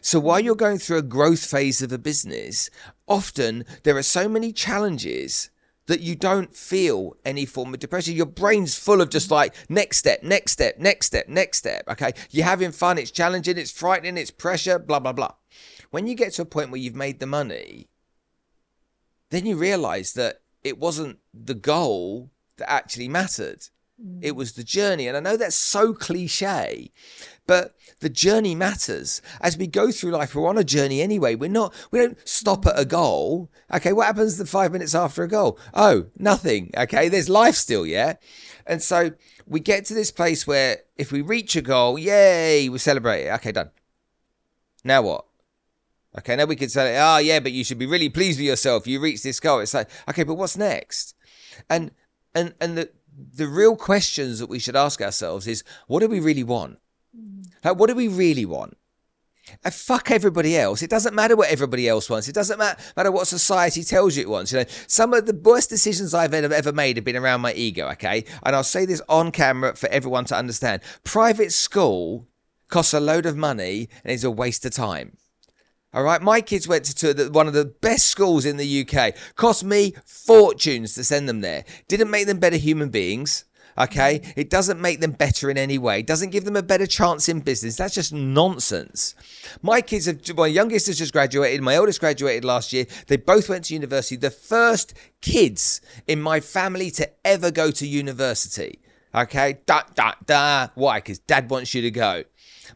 So while you're going through a growth phase of a business, often there are so many challenges that you don't feel any form of depression. Your brain's full of just like next step, next step, next step, next step. Okay. You're having fun, it's challenging, it's frightening, it's pressure, blah, blah, blah. When you get to a point where you've made the money, then you realize that it wasn't the goal that actually mattered. It was the journey. And I know that's so cliche, but the journey matters. As we go through life, we're on a journey anyway. We're not, we don't stop at a goal. Okay, what happens the five minutes after a goal? Oh, nothing. Okay, there's life still, yeah? And so we get to this place where if we reach a goal, yay, we celebrate it. Okay, done. Now what? Okay, now we could say, oh yeah, but you should be really pleased with yourself. You reached this goal. It's like, okay, but what's next? And and and the the real questions that we should ask ourselves is, what do we really want? Mm. Like, what do we really want? And fuck everybody else. It doesn't matter what everybody else wants. It doesn't matter, matter what society tells you it wants. You know, some of the worst decisions I've ever, ever made have been around my ego. Okay, and I'll say this on camera for everyone to understand. Private school costs a load of money and is a waste of time. All right, my kids went to, to one of the best schools in the UK. Cost me fortunes to send them there. Didn't make them better human beings. Okay, it doesn't make them better in any way. It doesn't give them a better chance in business. That's just nonsense. My kids have, my youngest has just graduated. My oldest graduated last year. They both went to university. The first kids in my family to ever go to university. Okay, da da da. Why? Because dad wants you to go.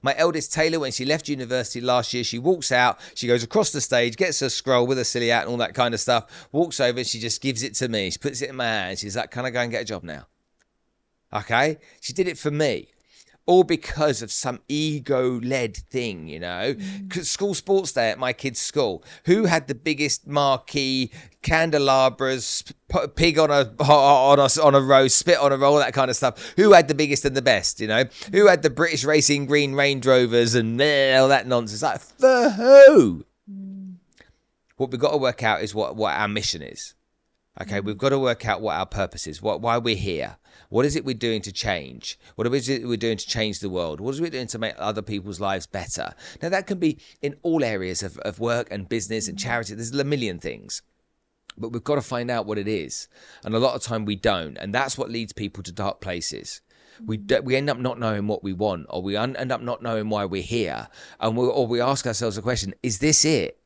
My eldest Taylor, when she left university last year, she walks out, she goes across the stage, gets her scroll with a silly hat and all that kind of stuff, walks over, she just gives it to me. She puts it in my hand. She's like, Can I go and get a job now? Okay? She did it for me all because of some ego led thing, you know. Mm. School sports day at my kid's school. Who had the biggest marquee, candelabras, pig on a on a on a roast, spit on a roll, that kind of stuff? Who had the biggest and the best, you know? Who had the British Racing Green Range Rovers and all that nonsense? Like for who? Mm. What we've got to work out is what what our mission is. Okay, mm. we've got to work out what our purpose is, what why we're here. What is it we're doing to change? What is it we're doing to change the world? What is it we doing to make other people's lives better? Now, that can be in all areas of, of work and business and mm-hmm. charity. There's a million things. But we've got to find out what it is. And a lot of time we don't. And that's what leads people to dark places. We, mm-hmm. we end up not knowing what we want, or we un- end up not knowing why we're here. And we, or we ask ourselves a question is this it?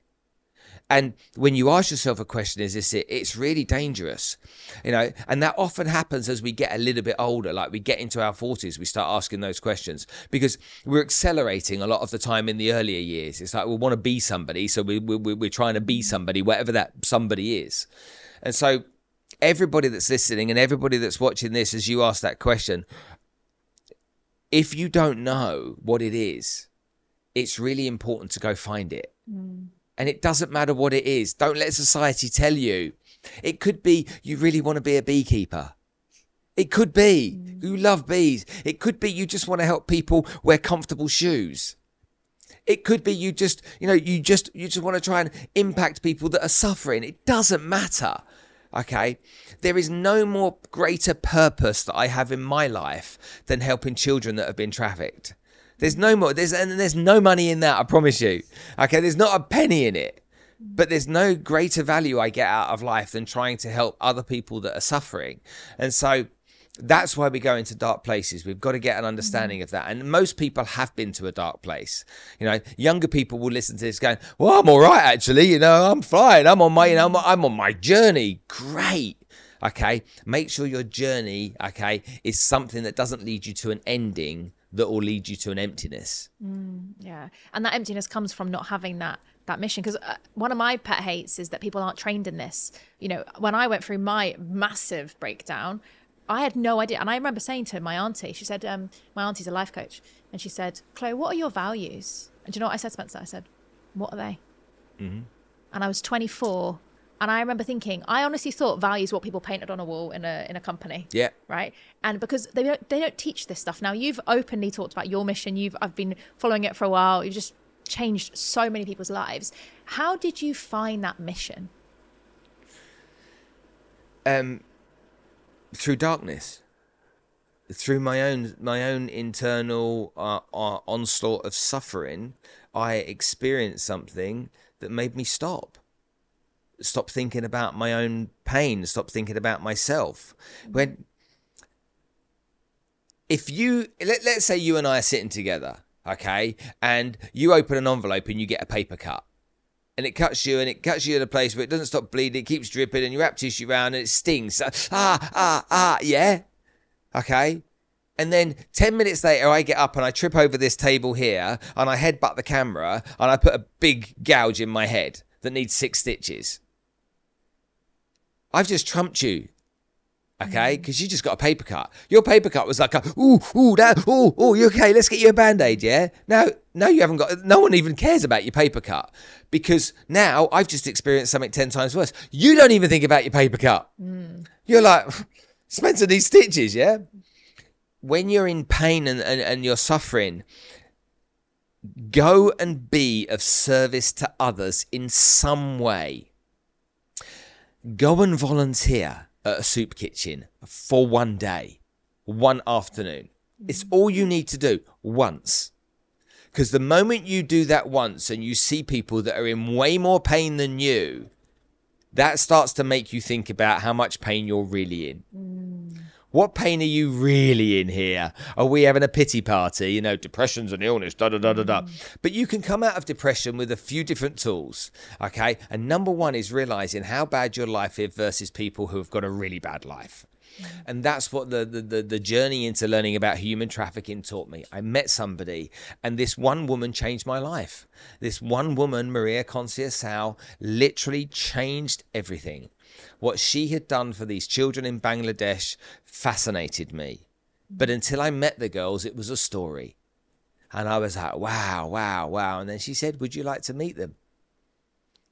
And when you ask yourself a question, is this it? It's really dangerous, you know, and that often happens as we get a little bit older, like we get into our 40s, we start asking those questions because we're accelerating a lot of the time in the earlier years. It's like we want to be somebody, so we, we, we're trying to be somebody, whatever that somebody is. And so, everybody that's listening and everybody that's watching this, as you ask that question, if you don't know what it is, it's really important to go find it. Mm and it doesn't matter what it is. Don't let society tell you. It could be you really want to be a beekeeper. It could be mm. you love bees. It could be you just want to help people wear comfortable shoes. It could be you just, you know, you just you just want to try and impact people that are suffering. It doesn't matter. Okay? There is no more greater purpose that I have in my life than helping children that have been trafficked. There's no more. There's and there's no money in that. I promise you. Okay, there's not a penny in it. But there's no greater value I get out of life than trying to help other people that are suffering. And so that's why we go into dark places. We've got to get an mm-hmm. understanding of that. And most people have been to a dark place. You know, younger people will listen to this going, Well, I'm all right, actually. You know, I'm fine. I'm on my, you know, I'm on my journey. Great. Okay. Make sure your journey, okay, is something that doesn't lead you to an ending that will lead you to an emptiness. Yeah, and that emptiness comes from not having that that mission. Because uh, one of my pet hates is that people aren't trained in this. You know, when I went through my massive breakdown, I had no idea. And I remember saying to my auntie, she said, um, my auntie's a life coach, and she said, Chloe, what are your values? And do you know what I said, Spencer? I said, what are they? And I was 24. And I remember thinking, I honestly thought values what people painted on a wall in a in a company. Yeah. right? And because they don't they don't teach this stuff. Now you've openly talked about your mission. You've i've been following it for a while. You've just changed so many people's lives. How did you find that mission? Um, through darkness, through my own my own internal uh, uh, onslaught of suffering, I experienced something that made me stop. Stop thinking about my own pain. Stop thinking about myself. When if you let, let's say you and I are sitting together, okay, and you open an envelope and you get a paper cut and it cuts you and it cuts you in a place where it doesn't stop bleeding, it keeps dripping, and you wrap tissue around and it stings. Ah, ah, ah, yeah. Okay. And then 10 minutes later, I get up and I trip over this table here and I headbutt the camera and I put a big gouge in my head that needs six stitches. I've just trumped you. Okay, because you just got a paper cut. Your paper cut was like a ooh ooh that ooh ooh you okay? Let's get you a band aid. Yeah. No, no, you haven't got. No one even cares about your paper cut because now I've just experienced something ten times worse. You don't even think about your paper cut. Hmm. You're like Spencer needs stitches. Yeah. When you're in pain and, and, and you're suffering, go and be of service to others in some way go and volunteer at a soup kitchen for one day, one afternoon. It's all you need to do once. Because the moment you do that once and you see people that are in way more pain than you, that starts to make you think about how much pain you're really in. Mm. What pain are you really in here? Are we having a pity party? You know, depression's an illness, da da da da da. But you can come out of depression with a few different tools, okay? And number one is realizing how bad your life is versus people who have got a really bad life. And that's what the, the, the, journey into learning about human trafficking taught me. I met somebody, and this one woman changed my life. This one woman, Maria Conceição, literally changed everything. What she had done for these children in Bangladesh fascinated me. But until I met the girls, it was a story. And I was like, wow, wow, wow. And then she said, Would you like to meet them?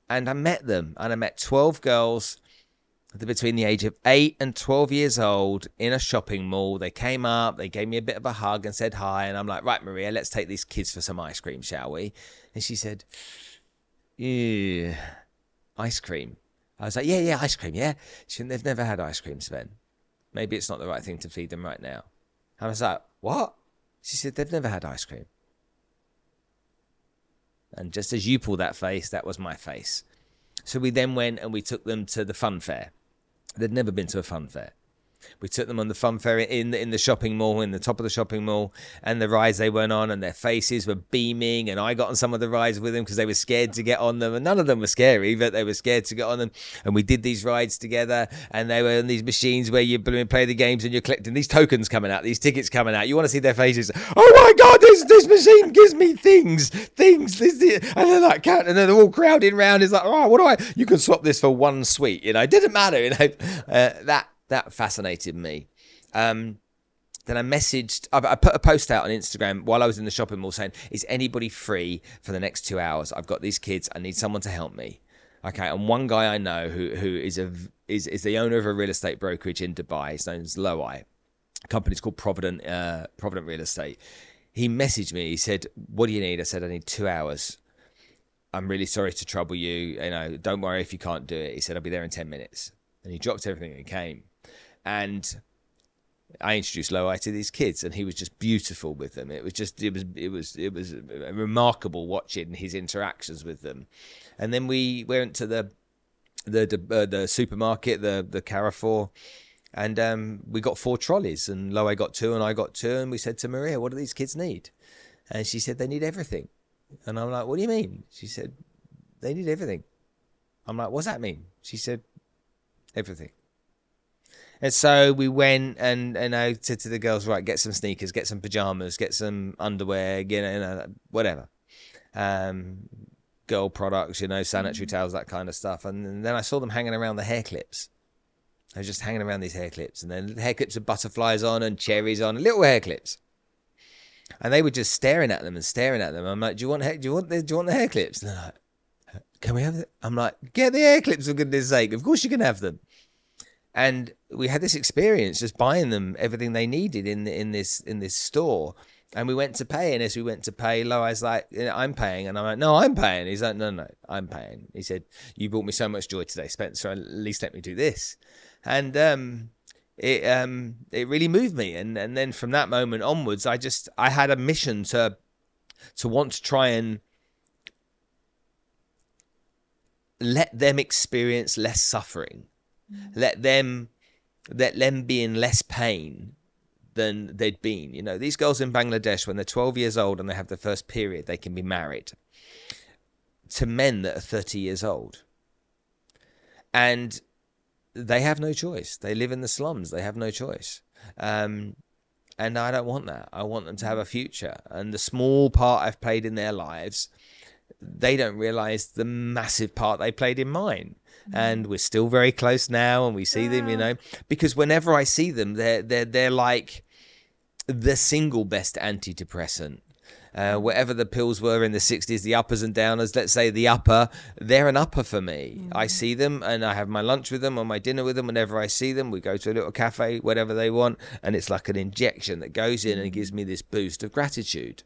And I met them, and I met 12 girls between the age of 8 and 12 years old in a shopping mall. They came up, they gave me a bit of a hug and said hi. And I'm like, right, Maria, let's take these kids for some ice cream, shall we? And she said, yeah, ice cream. I was like, yeah, yeah, ice cream, yeah. She said, they've never had ice cream, Sven. Maybe it's not the right thing to feed them right now. I was like, what? She said, they've never had ice cream. And just as you pull that face, that was my face. So we then went and we took them to the fun fair. They'd never been to a fun fair. We took them on the fun fair in the, in the shopping mall, in the top of the shopping mall, and the rides they went on, and their faces were beaming. And I got on some of the rides with them because they were scared to get on them, and none of them were scary, but they were scared to get on them. And we did these rides together, and they were on these machines where you play the games and you're collecting these tokens coming out, these tickets coming out. You want to see their faces? Oh my god, this this machine gives me things, things, this, this. and they're like counting, and they're all crowding round. It's like, oh, what do I? You can swap this for one sweet, you know. It didn't matter, you know. Uh, that that fascinated me. Um, then I messaged, I, put a post out on Instagram while I was in the shopping mall saying, Is anybody free for the next two hours? I've got these kids. I need someone to help me. Okay. And one guy I know who, who is, a, is, is the owner of a real estate brokerage in Dubai, his name is Loai. The company's called Provident, uh, Provident Real Estate. He messaged me. He said, What do you need? I said, I need two hours. I'm really sorry to trouble you. You know, don't worry if you can't do it. He said, I'll be there in 10 minutes. And he dropped everything and came and I introduced Loai to these kids, and he was just beautiful with them. It was just it was it was it was remarkable watching his interactions with them. And then we went to the the uh, the supermarket, the the Carrefour, and um, we got four trolleys, and Loai got two, and I got two, and we said to Maria, "What do these kids need?" And she said, "They need everything." And I'm like, "What do you mean?" She said, "They need everything." I'm like, "What's that mean?" She said, "Everything." And so we went and and I said to the girls, right, get some sneakers, get some pajamas, get some underwear, you know, you know whatever. Um, girl products, you know, sanitary towels, that kind of stuff. And then I saw them hanging around the hair clips. They were just hanging around these hair clips, and then hair clips with butterflies on and cherries on, little hair clips. And they were just staring at them and staring at them. I'm like, "Do you want hair? Do you want the, do you want the hair clips?" And they're like, "Can we have it?" I'm like, "Get the hair clips for goodness sake! Of course you can have them." And we had this experience just buying them everything they needed in in this in this store. And we went to pay, and as we went to pay, Loai's like, "I'm paying," and I'm like, "No, I'm paying." He's like, "No, no, I'm paying." He said, "You brought me so much joy today, Spencer. At least let me do this." And um, it um, it really moved me, and and then from that moment onwards, I just I had a mission to to want to try and let them experience less suffering. Let them let them be in less pain than they'd been. You know, these girls in Bangladesh, when they're 12 years old and they have their first period, they can be married to men that are 30 years old. And they have no choice. They live in the slums. They have no choice. Um, and I don't want that. I want them to have a future. And the small part I've played in their lives, they don't realize the massive part they played in mine. Mm-hmm. And we're still very close now, and we see yeah. them, you know, because whenever I see them, they're they're they're like the single best antidepressant. Uh, whatever the pills were in the 60s, the uppers and downers, let's say the upper, they're an upper for me. Mm. I see them and I have my lunch with them or my dinner with them whenever I see them. We go to a little cafe, whatever they want, and it's like an injection that goes in and gives me this boost of gratitude.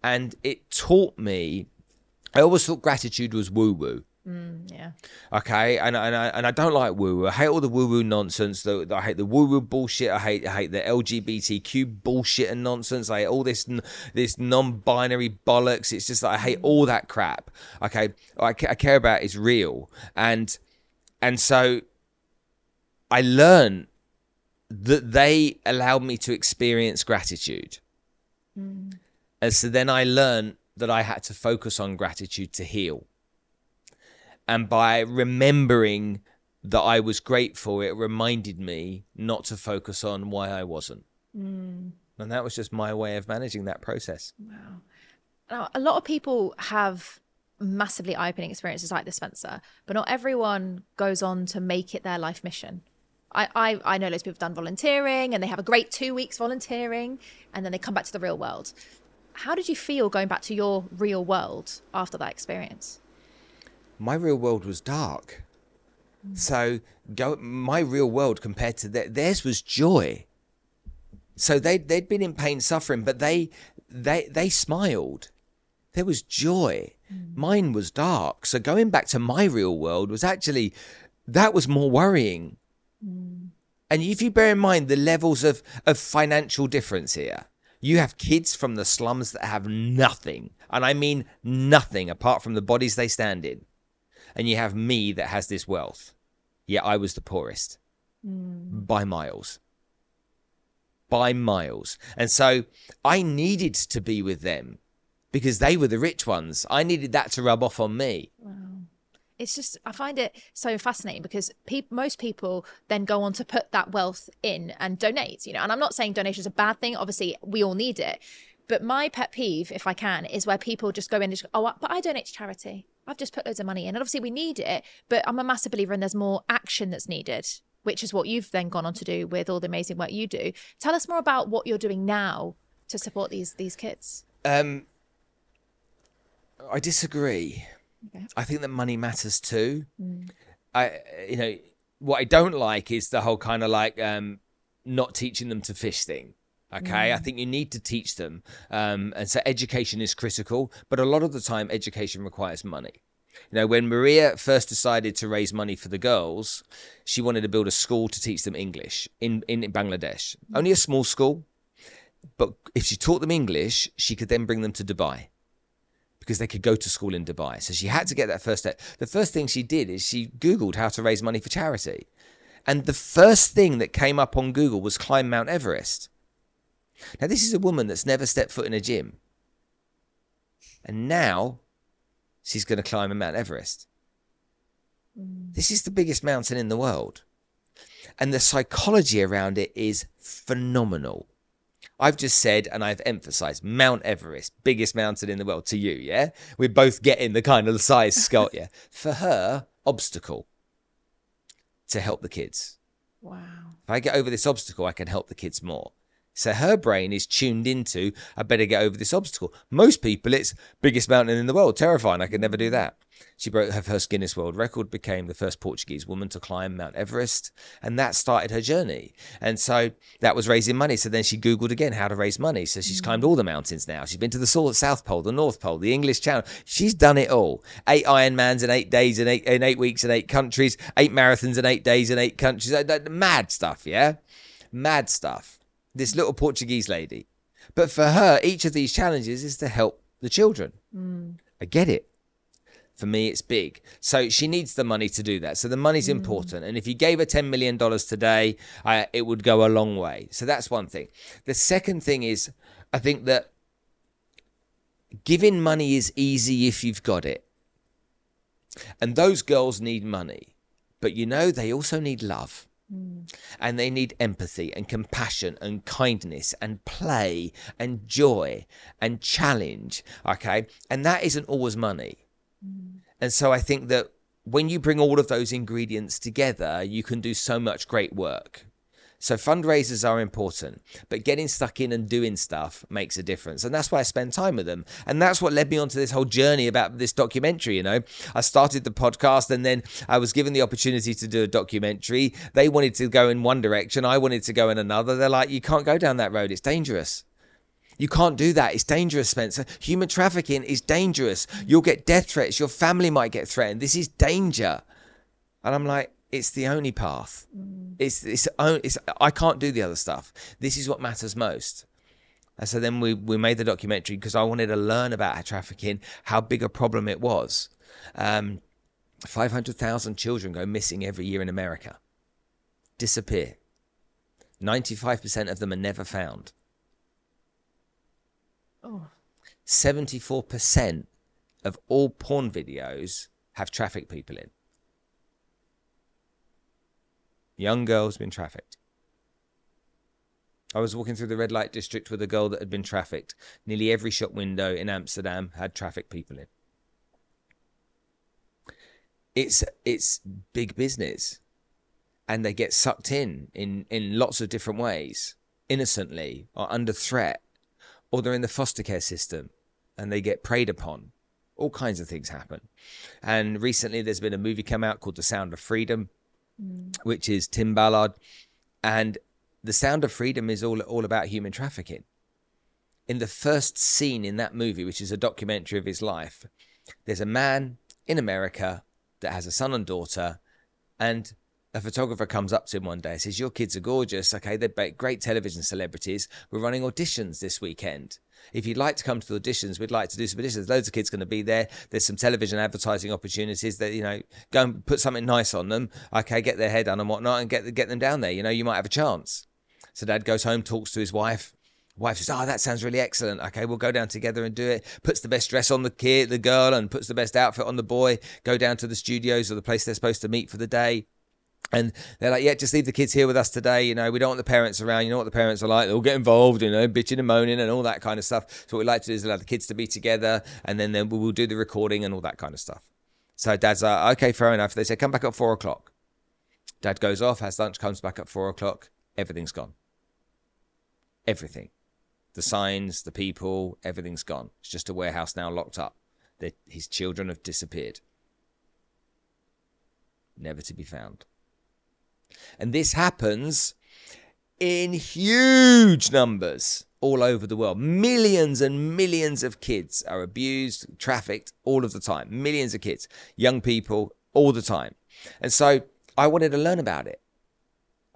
And it taught me, I always thought gratitude was woo woo. Mm, yeah. Okay, and and I, and I don't like woo woo. I hate all the woo woo nonsense. The, I hate the woo woo bullshit. I hate I hate the LGBTQ bullshit and nonsense. I hate all this this non-binary bollocks. It's just that I hate all that crap. Okay, I, I care about is real, and and so I learned that they allowed me to experience gratitude, mm. and so then I learned that I had to focus on gratitude to heal and by remembering that I was grateful, it reminded me not to focus on why I wasn't. Mm. And that was just my way of managing that process. Wow. Now, a lot of people have massively eye opening experiences like this, Spencer, but not everyone goes on to make it their life mission. I, I, I know loads of people have done volunteering and they have a great two weeks volunteering and then they come back to the real world. How did you feel going back to your real world after that experience? My real world was dark. So go my real world compared to their, theirs was joy. So they they'd been in pain, suffering, but they they they smiled. There was joy. Mm. Mine was dark. So going back to my real world was actually that was more worrying. Mm. And if you bear in mind the levels of, of financial difference here, you have kids from the slums that have nothing, and I mean nothing apart from the bodies they stand in and you have me that has this wealth. Yet I was the poorest mm. by miles. By miles. And so I needed to be with them because they were the rich ones. I needed that to rub off on me. Wow. It's just, I find it so fascinating because pe- most people then go on to put that wealth in and donate, you know. And I'm not saying donation is a bad thing. Obviously, we all need it. But my pet peeve, if I can, is where people just go in and just, oh, but I donate to charity. I've just put loads of money in. And obviously we need it, but I'm a massive believer in there's more action that's needed, which is what you've then gone on to do with all the amazing work you do. Tell us more about what you're doing now to support these these kids. Um, I disagree. Okay. I think that money matters too. Mm. I, you know, what I don't like is the whole kind of like um, not teaching them to fish thing. Okay, mm. I think you need to teach them. Um, and so education is critical, but a lot of the time, education requires money. You know, when Maria first decided to raise money for the girls, she wanted to build a school to teach them English in, in Bangladesh. Only a small school, but if she taught them English, she could then bring them to Dubai because they could go to school in Dubai. So she had to get that first step. The first thing she did is she Googled how to raise money for charity. And the first thing that came up on Google was climb Mount Everest. Now, this is a woman that's never stepped foot in a gym. And now she's going to climb a Mount Everest. Mm. This is the biggest mountain in the world. And the psychology around it is phenomenal. I've just said, and I've emphasized Mount Everest, biggest mountain in the world to you, yeah? We're both getting the kind of size Scott, yeah? For her, obstacle to help the kids. Wow. If I get over this obstacle, I can help the kids more. So her brain is tuned into, I better get over this obstacle. Most people, it's biggest mountain in the world, terrifying. I could never do that. She broke her first Guinness World Record, became the first Portuguese woman to climb Mount Everest, and that started her journey. And so that was raising money. So then she Googled again how to raise money. So she's climbed all the mountains now. She's been to the South Pole, the North Pole, the English Channel. She's done it all. Eight Ironmans in eight days, in eight, in eight weeks, in eight countries, eight marathons in eight days, in eight countries. Mad stuff, yeah? Mad stuff this little Portuguese lady. But for her, each of these challenges is to help the children. Mm. I get it. For me, it's big. So she needs the money to do that. So the money's mm. important. And if you gave her $10 million today, it would go a long way. So that's one thing. The second thing is, I think that giving money is easy if you've got it. And those girls need money. But you know, they also need love. Mm. And they need empathy and compassion and kindness and play and joy and challenge. Okay. And that isn't always money. Mm. And so I think that when you bring all of those ingredients together, you can do so much great work. So fundraisers are important, but getting stuck in and doing stuff makes a difference. And that's why I spend time with them. And that's what led me onto this whole journey about this documentary. You know, I started the podcast and then I was given the opportunity to do a documentary. They wanted to go in one direction, I wanted to go in another. They're like, you can't go down that road, it's dangerous. You can't do that. It's dangerous, Spencer. Human trafficking is dangerous. You'll get death threats. Your family might get threatened. This is danger. And I'm like, it's the only path. Mm. It's, it's, it's, I can't do the other stuff. This is what matters most. And so then we, we made the documentary because I wanted to learn about trafficking, how big a problem it was. Um, 500,000 children go missing every year in America, disappear. 95% of them are never found. Oh. 74% of all porn videos have traffic people in. Young girl's been trafficked. I was walking through the red light district with a girl that had been trafficked. Nearly every shop window in Amsterdam had trafficked people in. It's it's big business, and they get sucked in in in lots of different ways, innocently or under threat, or they're in the foster care system, and they get preyed upon. All kinds of things happen. And recently, there's been a movie come out called The Sound of Freedom mm. which is Tim Ballard. And The Sound of Freedom is all, all about human trafficking. In the first scene in that movie, which is a documentary of his life, there's a man in America that has a son and daughter, and a photographer comes up to him one day and says, Your kids are gorgeous. Okay, they're great television celebrities. We're running auditions this weekend. If you'd like to come to the auditions, we'd like to do some auditions. Loads of kids going to be there. There's some television advertising opportunities that, you know, go and put something nice on them. Okay, get their hair done and whatnot and get, get them down there. You know, you might have a chance. So dad goes home, talks to his wife. Wife says, "Oh, that sounds really excellent. Okay, we'll go down together and do it." Puts the best dress on the kid, the girl, and puts the best outfit on the boy. Go down to the studios or the place they're supposed to meet for the day and they're like, yeah, just leave the kids here with us today. You know, we don't want the parents around. You know what the parents are like. They'll get involved, you know, bitching and moaning and all that kind of stuff. So what we like to do is allow the kids to be together and then, then we'll do the recording and all that kind of stuff. So dad's like, okay, fair enough. They say, come back at four o'clock. Dad goes off, has lunch, comes back at four o'clock. Everything's gone. Everything. The signs, the people, everything's gone. It's just a warehouse now locked up. The, his children have disappeared. Never to be found. And this happens in huge numbers all over the world. Millions and millions of kids are abused, trafficked all of the time. Millions of kids, young people, all the time. And so I wanted to learn about it.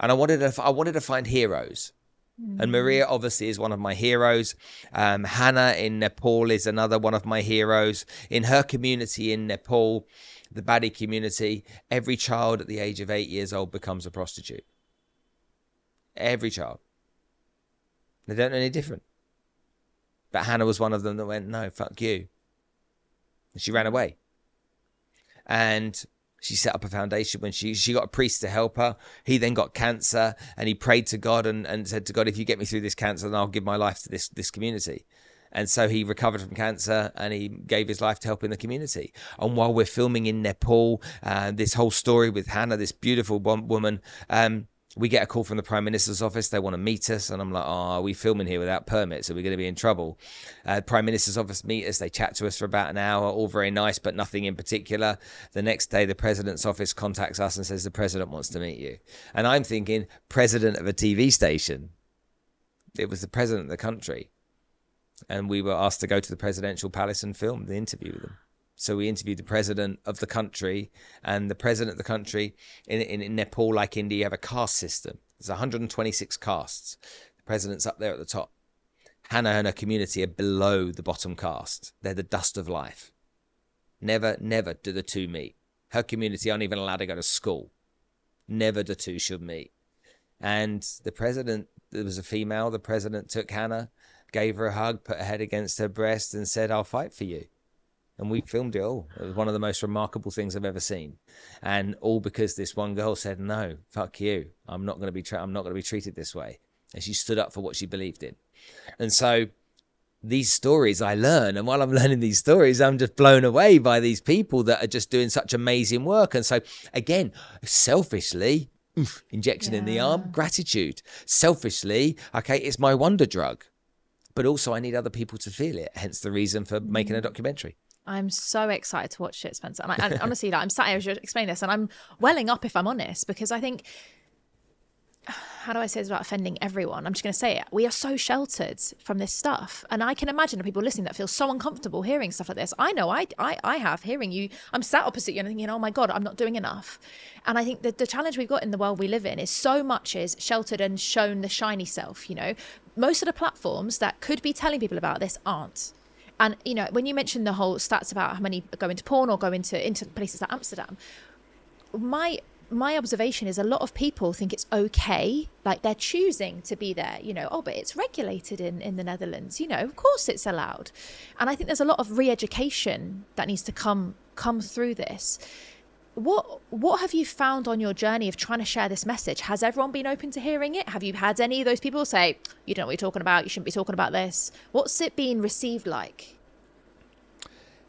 And I wanted to, I wanted to find heroes. And mm. Maria obviously is one of my heroes. Um, Hannah in Nepal is another one of my heroes. In her community in Nepal, the Badi community, every child at the age of eight years old becomes a prostitute. Every child. They don't know any different. But Hannah was one of them that went, no, fuck you. And she ran away. And She set up a foundation when she she got a priest to help her. He then got cancer and he prayed to God and, and said to God, if you get me through this cancer, then I'll give my life to this this community. And so he recovered from cancer and he gave his life to helping the community. And while we're filming in Nepal, uh, this whole story with Hannah, this beautiful woman, um, we get a call from the Prime Minister's office. They want to meet us. And I'm like, oh, are we filming here without permits? Are we going to be in trouble? Uh, Prime Minister's office meet us. They chat to us for about an hour, all very nice, but nothing in particular. The next day, the President's office contacts us and says, the President wants to meet you. And I'm thinking, President of a TV station. It was the President of the country. And we were asked to go to the presidential palace and film the interview with them. So we interviewed the president of the country, and the president of the country in, in, in Nepal, like India, you have a caste system. There's 126 castes. The president's up there at the top. Hannah and her community are below the bottom caste. They're the dust of life. Never, never do the two meet. Her community aren't even allowed to go to school. Never the two should meet. And the president, there was a female, the president took Hannah, gave her a hug, put her head against her breast, and said, I'll fight for you and we filmed it all. It was one of the most remarkable things I've ever seen, and all because this one girl said, "No, fuck you. I'm not going to be. Tra- I'm not going to be treated this way." And she stood up for what she believed in, and so these stories I learn, and while I'm learning these stories, I'm just blown away by these people that are just doing such amazing work. And so, again, selfishly, injection yeah. in the arm, gratitude. Selfishly, okay, it's my wonder drug but also I need other people to feel it. Hence the reason for making a mm. documentary. I'm so excited to watch it, Spencer. And, I, and honestly, like, I'm sat here as you explain this, and I'm welling up if I'm honest, because I think, how do I say this without offending everyone? I'm just going to say it. We are so sheltered from this stuff, and I can imagine the people listening that feel so uncomfortable hearing stuff like this. I know I, I, I have hearing you. I'm sat opposite you and thinking, oh my god, I'm not doing enough. And I think that the challenge we've got in the world we live in is so much is sheltered and shown the shiny self. You know, most of the platforms that could be telling people about this aren't. And you know, when you mentioned the whole stats about how many go into porn or go into into places like Amsterdam, my my observation is a lot of people think it's okay like they're choosing to be there you know oh but it's regulated in in the netherlands. You know of course it's allowed. And i think there's a lot of re-education that needs to come come through this what what have you found on your journey of trying to share this message? Has everyone been open to hearing it? Have you had any of those people say, "You don't know what you're talking about. You shouldn't be talking about this"? What's it been received like?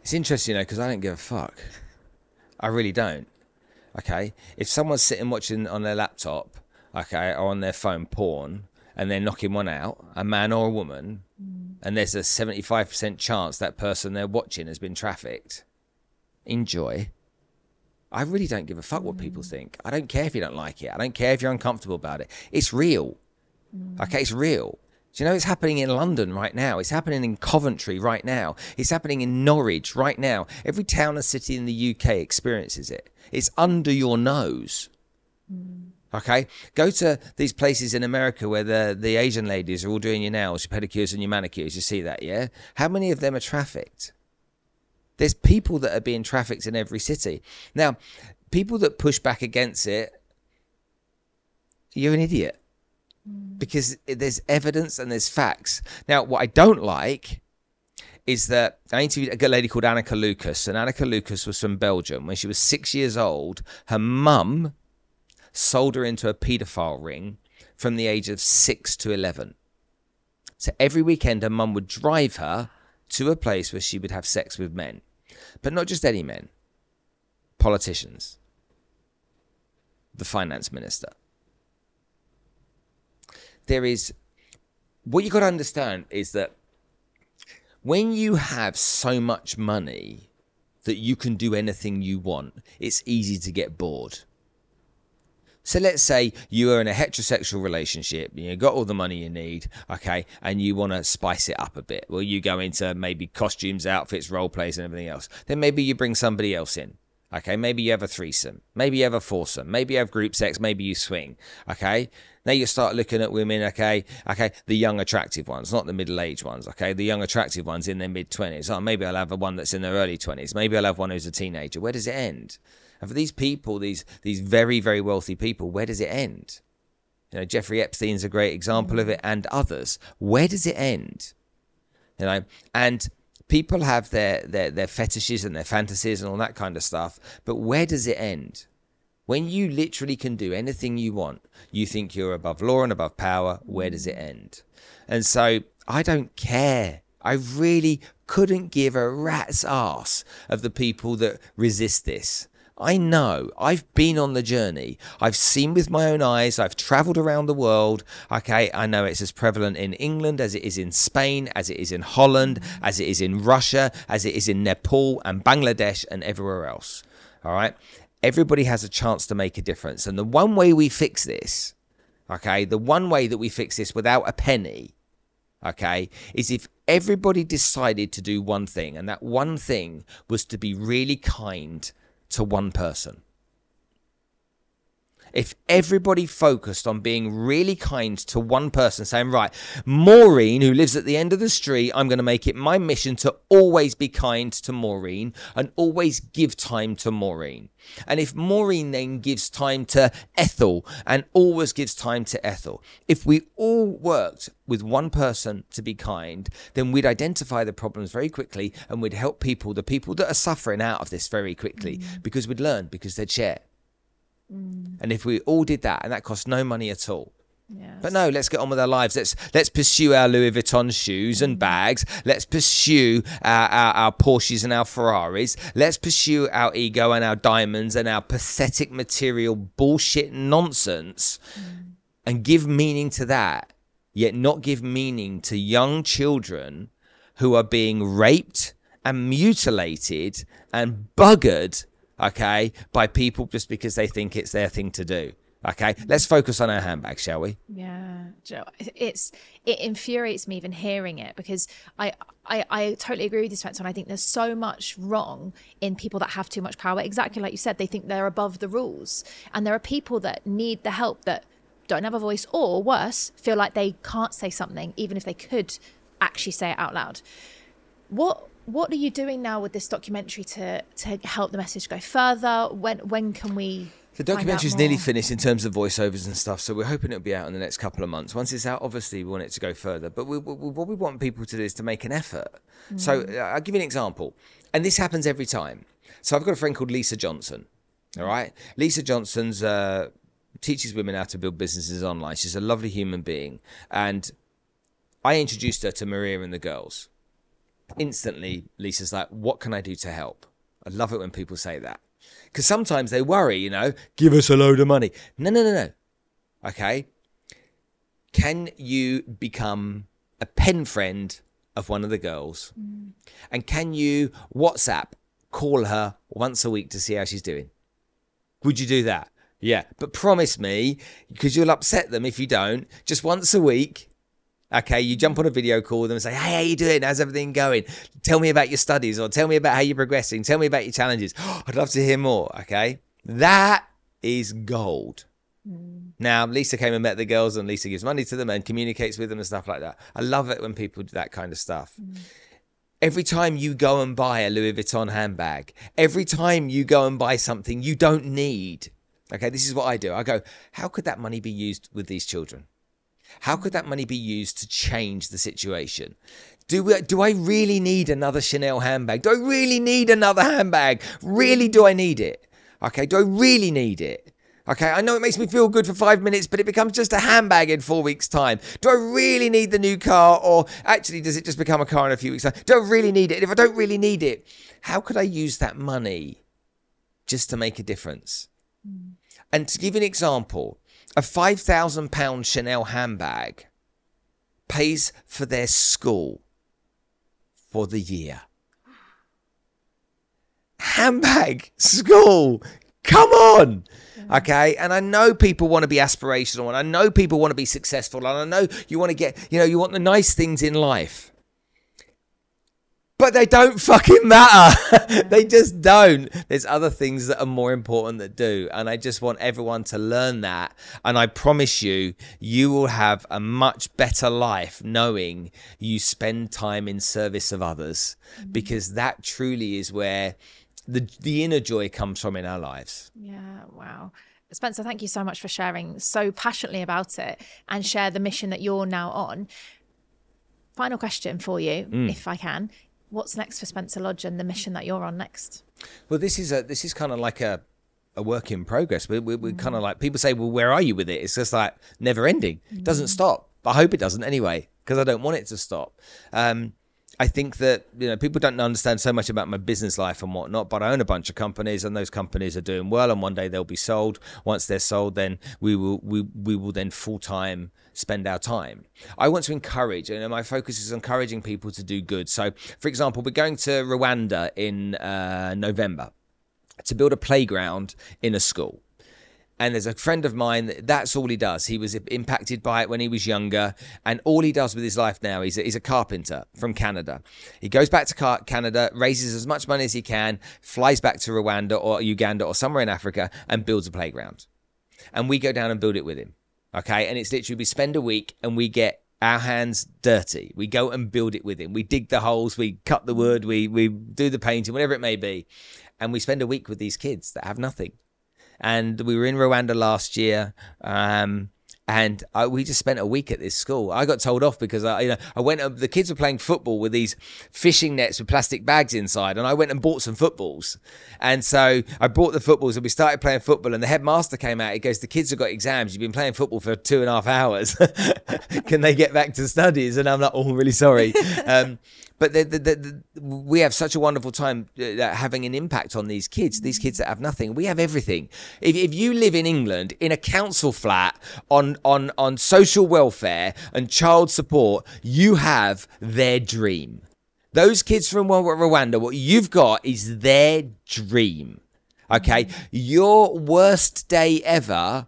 It's interesting, you know, because I don't give a fuck. I really don't. Okay, if someone's sitting watching on their laptop, okay, or on their phone porn, and they're knocking one out, a man or a woman, mm. and there's a seventy-five percent chance that person they're watching has been trafficked, enjoy I really don't give a fuck what people mm. think. I don't care if you don't like it. I don't care if you're uncomfortable about it. It's real. Mm. Okay, it's real. Do you know it's happening in London right now? It's happening in Coventry right now. It's happening in Norwich right now. Every town and city in the UK experiences it. It's under your nose. Mm. Okay, go to these places in America where the the Asian ladies are all doing your nails, your pedicures, and your manicures. You see that, yeah? How many of them are trafficked? There's people that are being trafficked in every city. Now, people that push back against it, you're an idiot mm. because there's evidence and there's facts. Now, what I don't like is that I interviewed a lady called Anneke Lucas, and Anneke Lucas was from Belgium. When she was six years old, her mum sold her into a paedophile ring from the age of six to 11. So every weekend, her mum would drive her to a place where she would have sex with men. But not just any men, politicians, the finance minister. There is what you got to understand is that when you have so much money that you can do anything you want, it's easy to get bored. So let's say you are in a heterosexual relationship, you got all the money you need, okay, and you want to spice it up a bit. Well, you go into maybe costumes, outfits, role plays, and everything else. Then maybe you bring somebody else in. Okay, maybe you have a threesome, maybe you have a foursome, maybe you have group sex, maybe you swing. Okay, now you start looking at women. Okay, okay, the young attractive ones, not the middle aged ones. Okay, the young attractive ones in their mid twenties. Oh, maybe I'll have a one that's in their early twenties. Maybe I'll have one who's a teenager. Where does it end? And for these people, these these very very wealthy people, where does it end? You know, Jeffrey Epstein's a great example of it, mm-hmm. and others. Where does it end? You know, and people have their, their their fetishes and their fantasies and all that kind of stuff but where does it end when you literally can do anything you want you think you're above law and above power where does it mm-hmm. end and so i don't care i really couldn't give a rat's ass of the people that resist this I know. I've been on the journey. I've seen with my own eyes. I've traveled around the world. Okay. I know it's as prevalent in England as it is in Spain, as it is in Holland, as it is in Russia, as it is in Nepal and Bangladesh and everywhere else. All right. Everybody has a chance to make a difference. And the one way we fix this, okay, the one way that we fix this without a penny, okay, is if everybody decided to do one thing. And that one thing was to be really kind to one person. If everybody focused on being really kind to one person, saying, right, Maureen, who lives at the end of the street, I'm going to make it my mission to always be kind to Maureen and always give time to Maureen. And if Maureen then gives time to Ethel and always gives time to Ethel, if we all worked with one person to be kind, then we'd identify the problems very quickly and we'd help people, the people that are suffering out of this very quickly, mm. because we'd learn, because they'd share. Mm. And if we all did that, and that cost no money at all. Yes. But no, let's get on with our lives. Let's let's pursue our Louis Vuitton shoes and mm. bags. Let's pursue our, our, our Porsches and our Ferraris. Let's pursue our ego and our diamonds and our pathetic material bullshit nonsense, mm. and give meaning to that. Yet not give meaning to young children who are being raped and mutilated and buggered okay, by people just because they think it's their thing to do. Okay, let's focus on our handbags, shall we? Yeah, Joe. It's it infuriates me even hearing it because I I, I totally agree with you, Spencer. And I think there's so much wrong in people that have too much power. Exactly like you said, they think they're above the rules, and there are people that need the help that don't have a voice, or worse, feel like they can't say something even if they could actually say it out loud. What what are you doing now with this documentary to to help the message go further? When when can we? The documentary is nearly finished in terms of voiceovers and stuff, so we're hoping it'll be out in the next couple of months. Once it's out, obviously we want it to go further, but we, we, what we want people to do is to make an effort. Mm. So uh, I'll give you an example, and this happens every time. So I've got a friend called Lisa Johnson. All right, Lisa Johnson's uh, teaches women how to build businesses online. She's a lovely human being, and I introduced her to Maria and the girls instantly Lisa's like, what can I do to help? I love it when people say that. Because sometimes they worry, you know, give us a load of money. No, no, no, no. Okay. Can you become a pen friend of one of the girls? Mm. And can you WhatsApp call her once a week to see how she's doing? Would you do that? Yeah. But promise me, because you'll upset them if you don't, just once a week, Okay, you jump on a video call with them and say, "Hey, how you doing? How's everything going? Tell me about your studies, or tell me about how you're progressing. Tell me about your challenges. I'd love to hear more." Okay, that is gold. Mm. Now, Lisa came and met the girls, and Lisa gives money to them and communicates with them and stuff like that. I love it when people do that kind of stuff. Mm. Every time you go and buy a Louis Vuitton handbag, every time you go and buy something you don't need, okay, this is what I do. I go, how could that money be used with these children? How could that money be used to change the situation? Do, we, do I really need another Chanel handbag? Do I really need another handbag? Really, do I need it? Okay, do I really need it? Okay, I know it makes me feel good for five minutes, but it becomes just a handbag in four weeks' time. Do I really need the new car, or actually, does it just become a car in a few weeks' time? Do I really need it? And if I don't really need it, how could I use that money just to make a difference? Mm. And to give you an example, a £5,000 Chanel handbag pays for their school for the year. Handbag, school, come on. Okay. And I know people want to be aspirational and I know people want to be successful and I know you want to get, you know, you want the nice things in life but they don't fucking matter. they just don't. There's other things that are more important that do. And I just want everyone to learn that. And I promise you, you will have a much better life knowing you spend time in service of others mm-hmm. because that truly is where the, the inner joy comes from in our lives. Yeah. Wow. Spencer, thank you so much for sharing so passionately about it and share the mission that you're now on. Final question for you, mm. if I can what's next for Spencer Lodge and the mission that you're on next? Well, this is a this is kind of like a a work in progress. We, we, we kind of like people say, well, where are you with it? It's just like never ending. It doesn't stop. I hope it doesn't anyway, because I don't want it to stop. Um, I think that you know people don't understand so much about my business life and whatnot, but I own a bunch of companies, and those companies are doing well, and one day they'll be sold. Once they're sold, then we will we we will then full time spend our time. I want to encourage, and my focus is encouraging people to do good. So, for example, we're going to Rwanda in uh, November to build a playground in a school. And there's a friend of mine that's all he does. He was impacted by it when he was younger and all he does with his life now a, he's a carpenter from canada. He goes back to canada raises as much money as he can flies back to rwanda or uganda or somewhere in africa and builds a playground. And we go down and build it with him okay and it's literally we spend a week and we get our hands dirty. We go and build it with him. We dig the holes, we cut the wood, we we do the painting, whatever it may be, and we spend a week with these kids that have nothing and we were in Rwanda last year. Um, and I, we just spent a week at this school. I got told off because I, you know, I went. The kids were playing football with these fishing nets with plastic bags inside, and I went and bought some footballs. And so I bought the footballs, and we started playing football. And the headmaster came out. He goes, "The kids have got exams. You've been playing football for two and a half hours. Can they get back to studies?" And I'm like, "Oh, really sorry." Um, but the, the, the, we have such a wonderful time uh, having an impact on these kids, these kids that have nothing. We have everything. If, if you live in England in a council flat on, on, on social welfare and child support, you have their dream. Those kids from Rwanda, what you've got is their dream. Okay. Your worst day ever,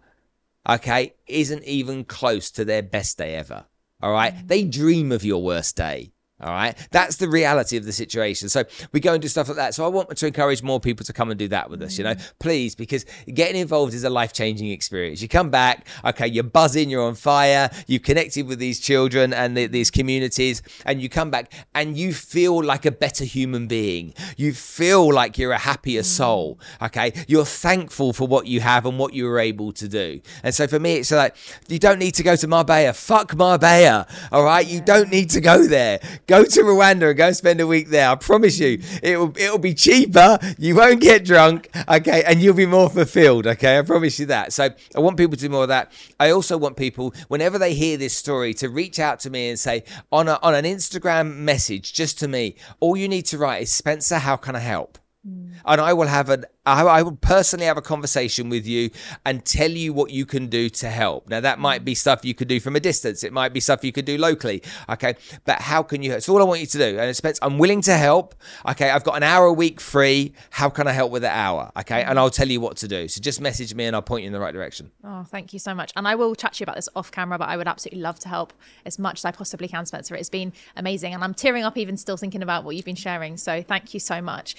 okay, isn't even close to their best day ever. All right. They dream of your worst day. All right. That's the reality of the situation. So we go and do stuff like that. So I want to encourage more people to come and do that with us, you know, mm. please, because getting involved is a life changing experience. You come back, okay, you're buzzing, you're on fire, you've connected with these children and the, these communities, and you come back and you feel like a better human being. You feel like you're a happier mm. soul. Okay. You're thankful for what you have and what you were able to do. And so for me, it's like, you don't need to go to Marbella. Fuck Marbella. All right. You don't need to go there Go to Rwanda and go spend a week there. I promise you, it'll it'll be cheaper. You won't get drunk, okay, and you'll be more fulfilled, okay. I promise you that. So I want people to do more of that. I also want people, whenever they hear this story, to reach out to me and say on a, on an Instagram message, just to me, all you need to write is Spencer, how can I help? Mm. And I will have an I will personally have a conversation with you and tell you what you can do to help. Now that might be stuff you could do from a distance. It might be stuff you could do locally. Okay. But how can you It's all I want you to do. And Spence, I'm willing to help. Okay. I've got an hour a week free. How can I help with an hour? Okay. And I'll tell you what to do. So just message me and I'll point you in the right direction. Oh, thank you so much. And I will chat to you about this off camera, but I would absolutely love to help as much as I possibly can, Spencer. It's been amazing. And I'm tearing up even still thinking about what you've been sharing. So thank you so much.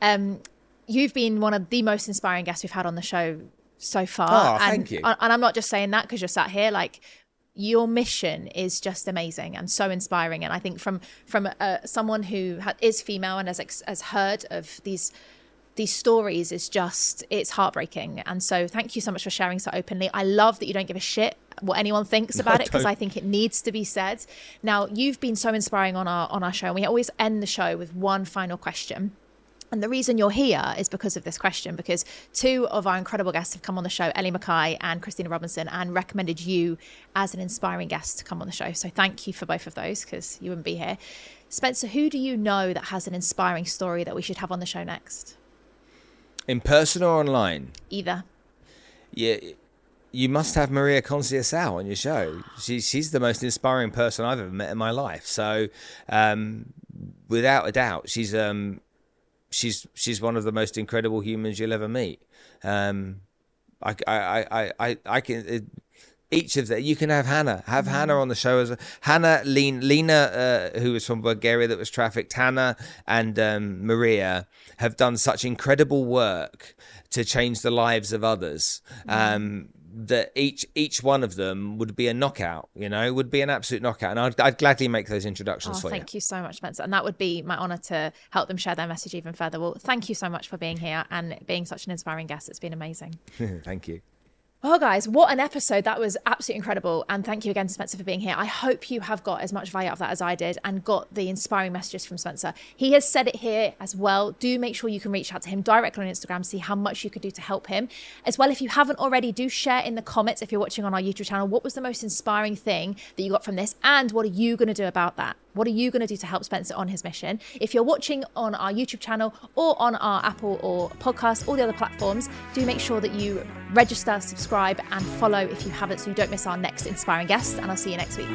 Um, you've been one of the most inspiring guests we've had on the show so far. Oh, and, thank you. And I'm not just saying that because you're sat here. Like your mission is just amazing and so inspiring. And I think from from uh, someone who ha- is female and has has heard of these these stories is just it's heartbreaking. And so thank you so much for sharing so openly. I love that you don't give a shit what anyone thinks about no, it because I think it needs to be said. Now you've been so inspiring on our on our show, and we always end the show with one final question. And the reason you're here is because of this question, because two of our incredible guests have come on the show, Ellie Mackay and Christina Robinson, and recommended you as an inspiring guest to come on the show. So thank you for both of those because you wouldn't be here. Spencer, who do you know that has an inspiring story that we should have on the show next? In person or online? Either. Yeah, you must have Maria Conceição on your show. She's she's the most inspiring person I've ever met in my life. So, um, without a doubt, she's um, she's she's one of the most incredible humans you'll ever meet. Um, I, I, I, I, I can. It, each of them, you can have Hannah, have mm-hmm. Hannah on the show as a, Hannah, Lena, Lena uh, who was from Bulgaria that was trafficked. Hannah and um, Maria have done such incredible work to change the lives of others. Mm-hmm. Um, that each each one of them would be a knockout, you know, would be an absolute knockout. And I'd, I'd gladly make those introductions oh, for thank you. Thank you so much, Spencer. And that would be my honour to help them share their message even further. Well, thank you so much for being here and being such an inspiring guest. It's been amazing. thank you. Well, guys, what an episode. That was absolutely incredible. And thank you again, to Spencer, for being here. I hope you have got as much value out of that as I did and got the inspiring messages from Spencer. He has said it here as well. Do make sure you can reach out to him directly on Instagram, see how much you could do to help him. As well, if you haven't already, do share in the comments if you're watching on our YouTube channel what was the most inspiring thing that you got from this and what are you going to do about that? What are you going to do to help Spencer on his mission? If you're watching on our YouTube channel or on our Apple or podcast, all the other platforms, do make sure that you register, subscribe, and follow if you haven't so you don't miss our next inspiring guest. And I'll see you next week.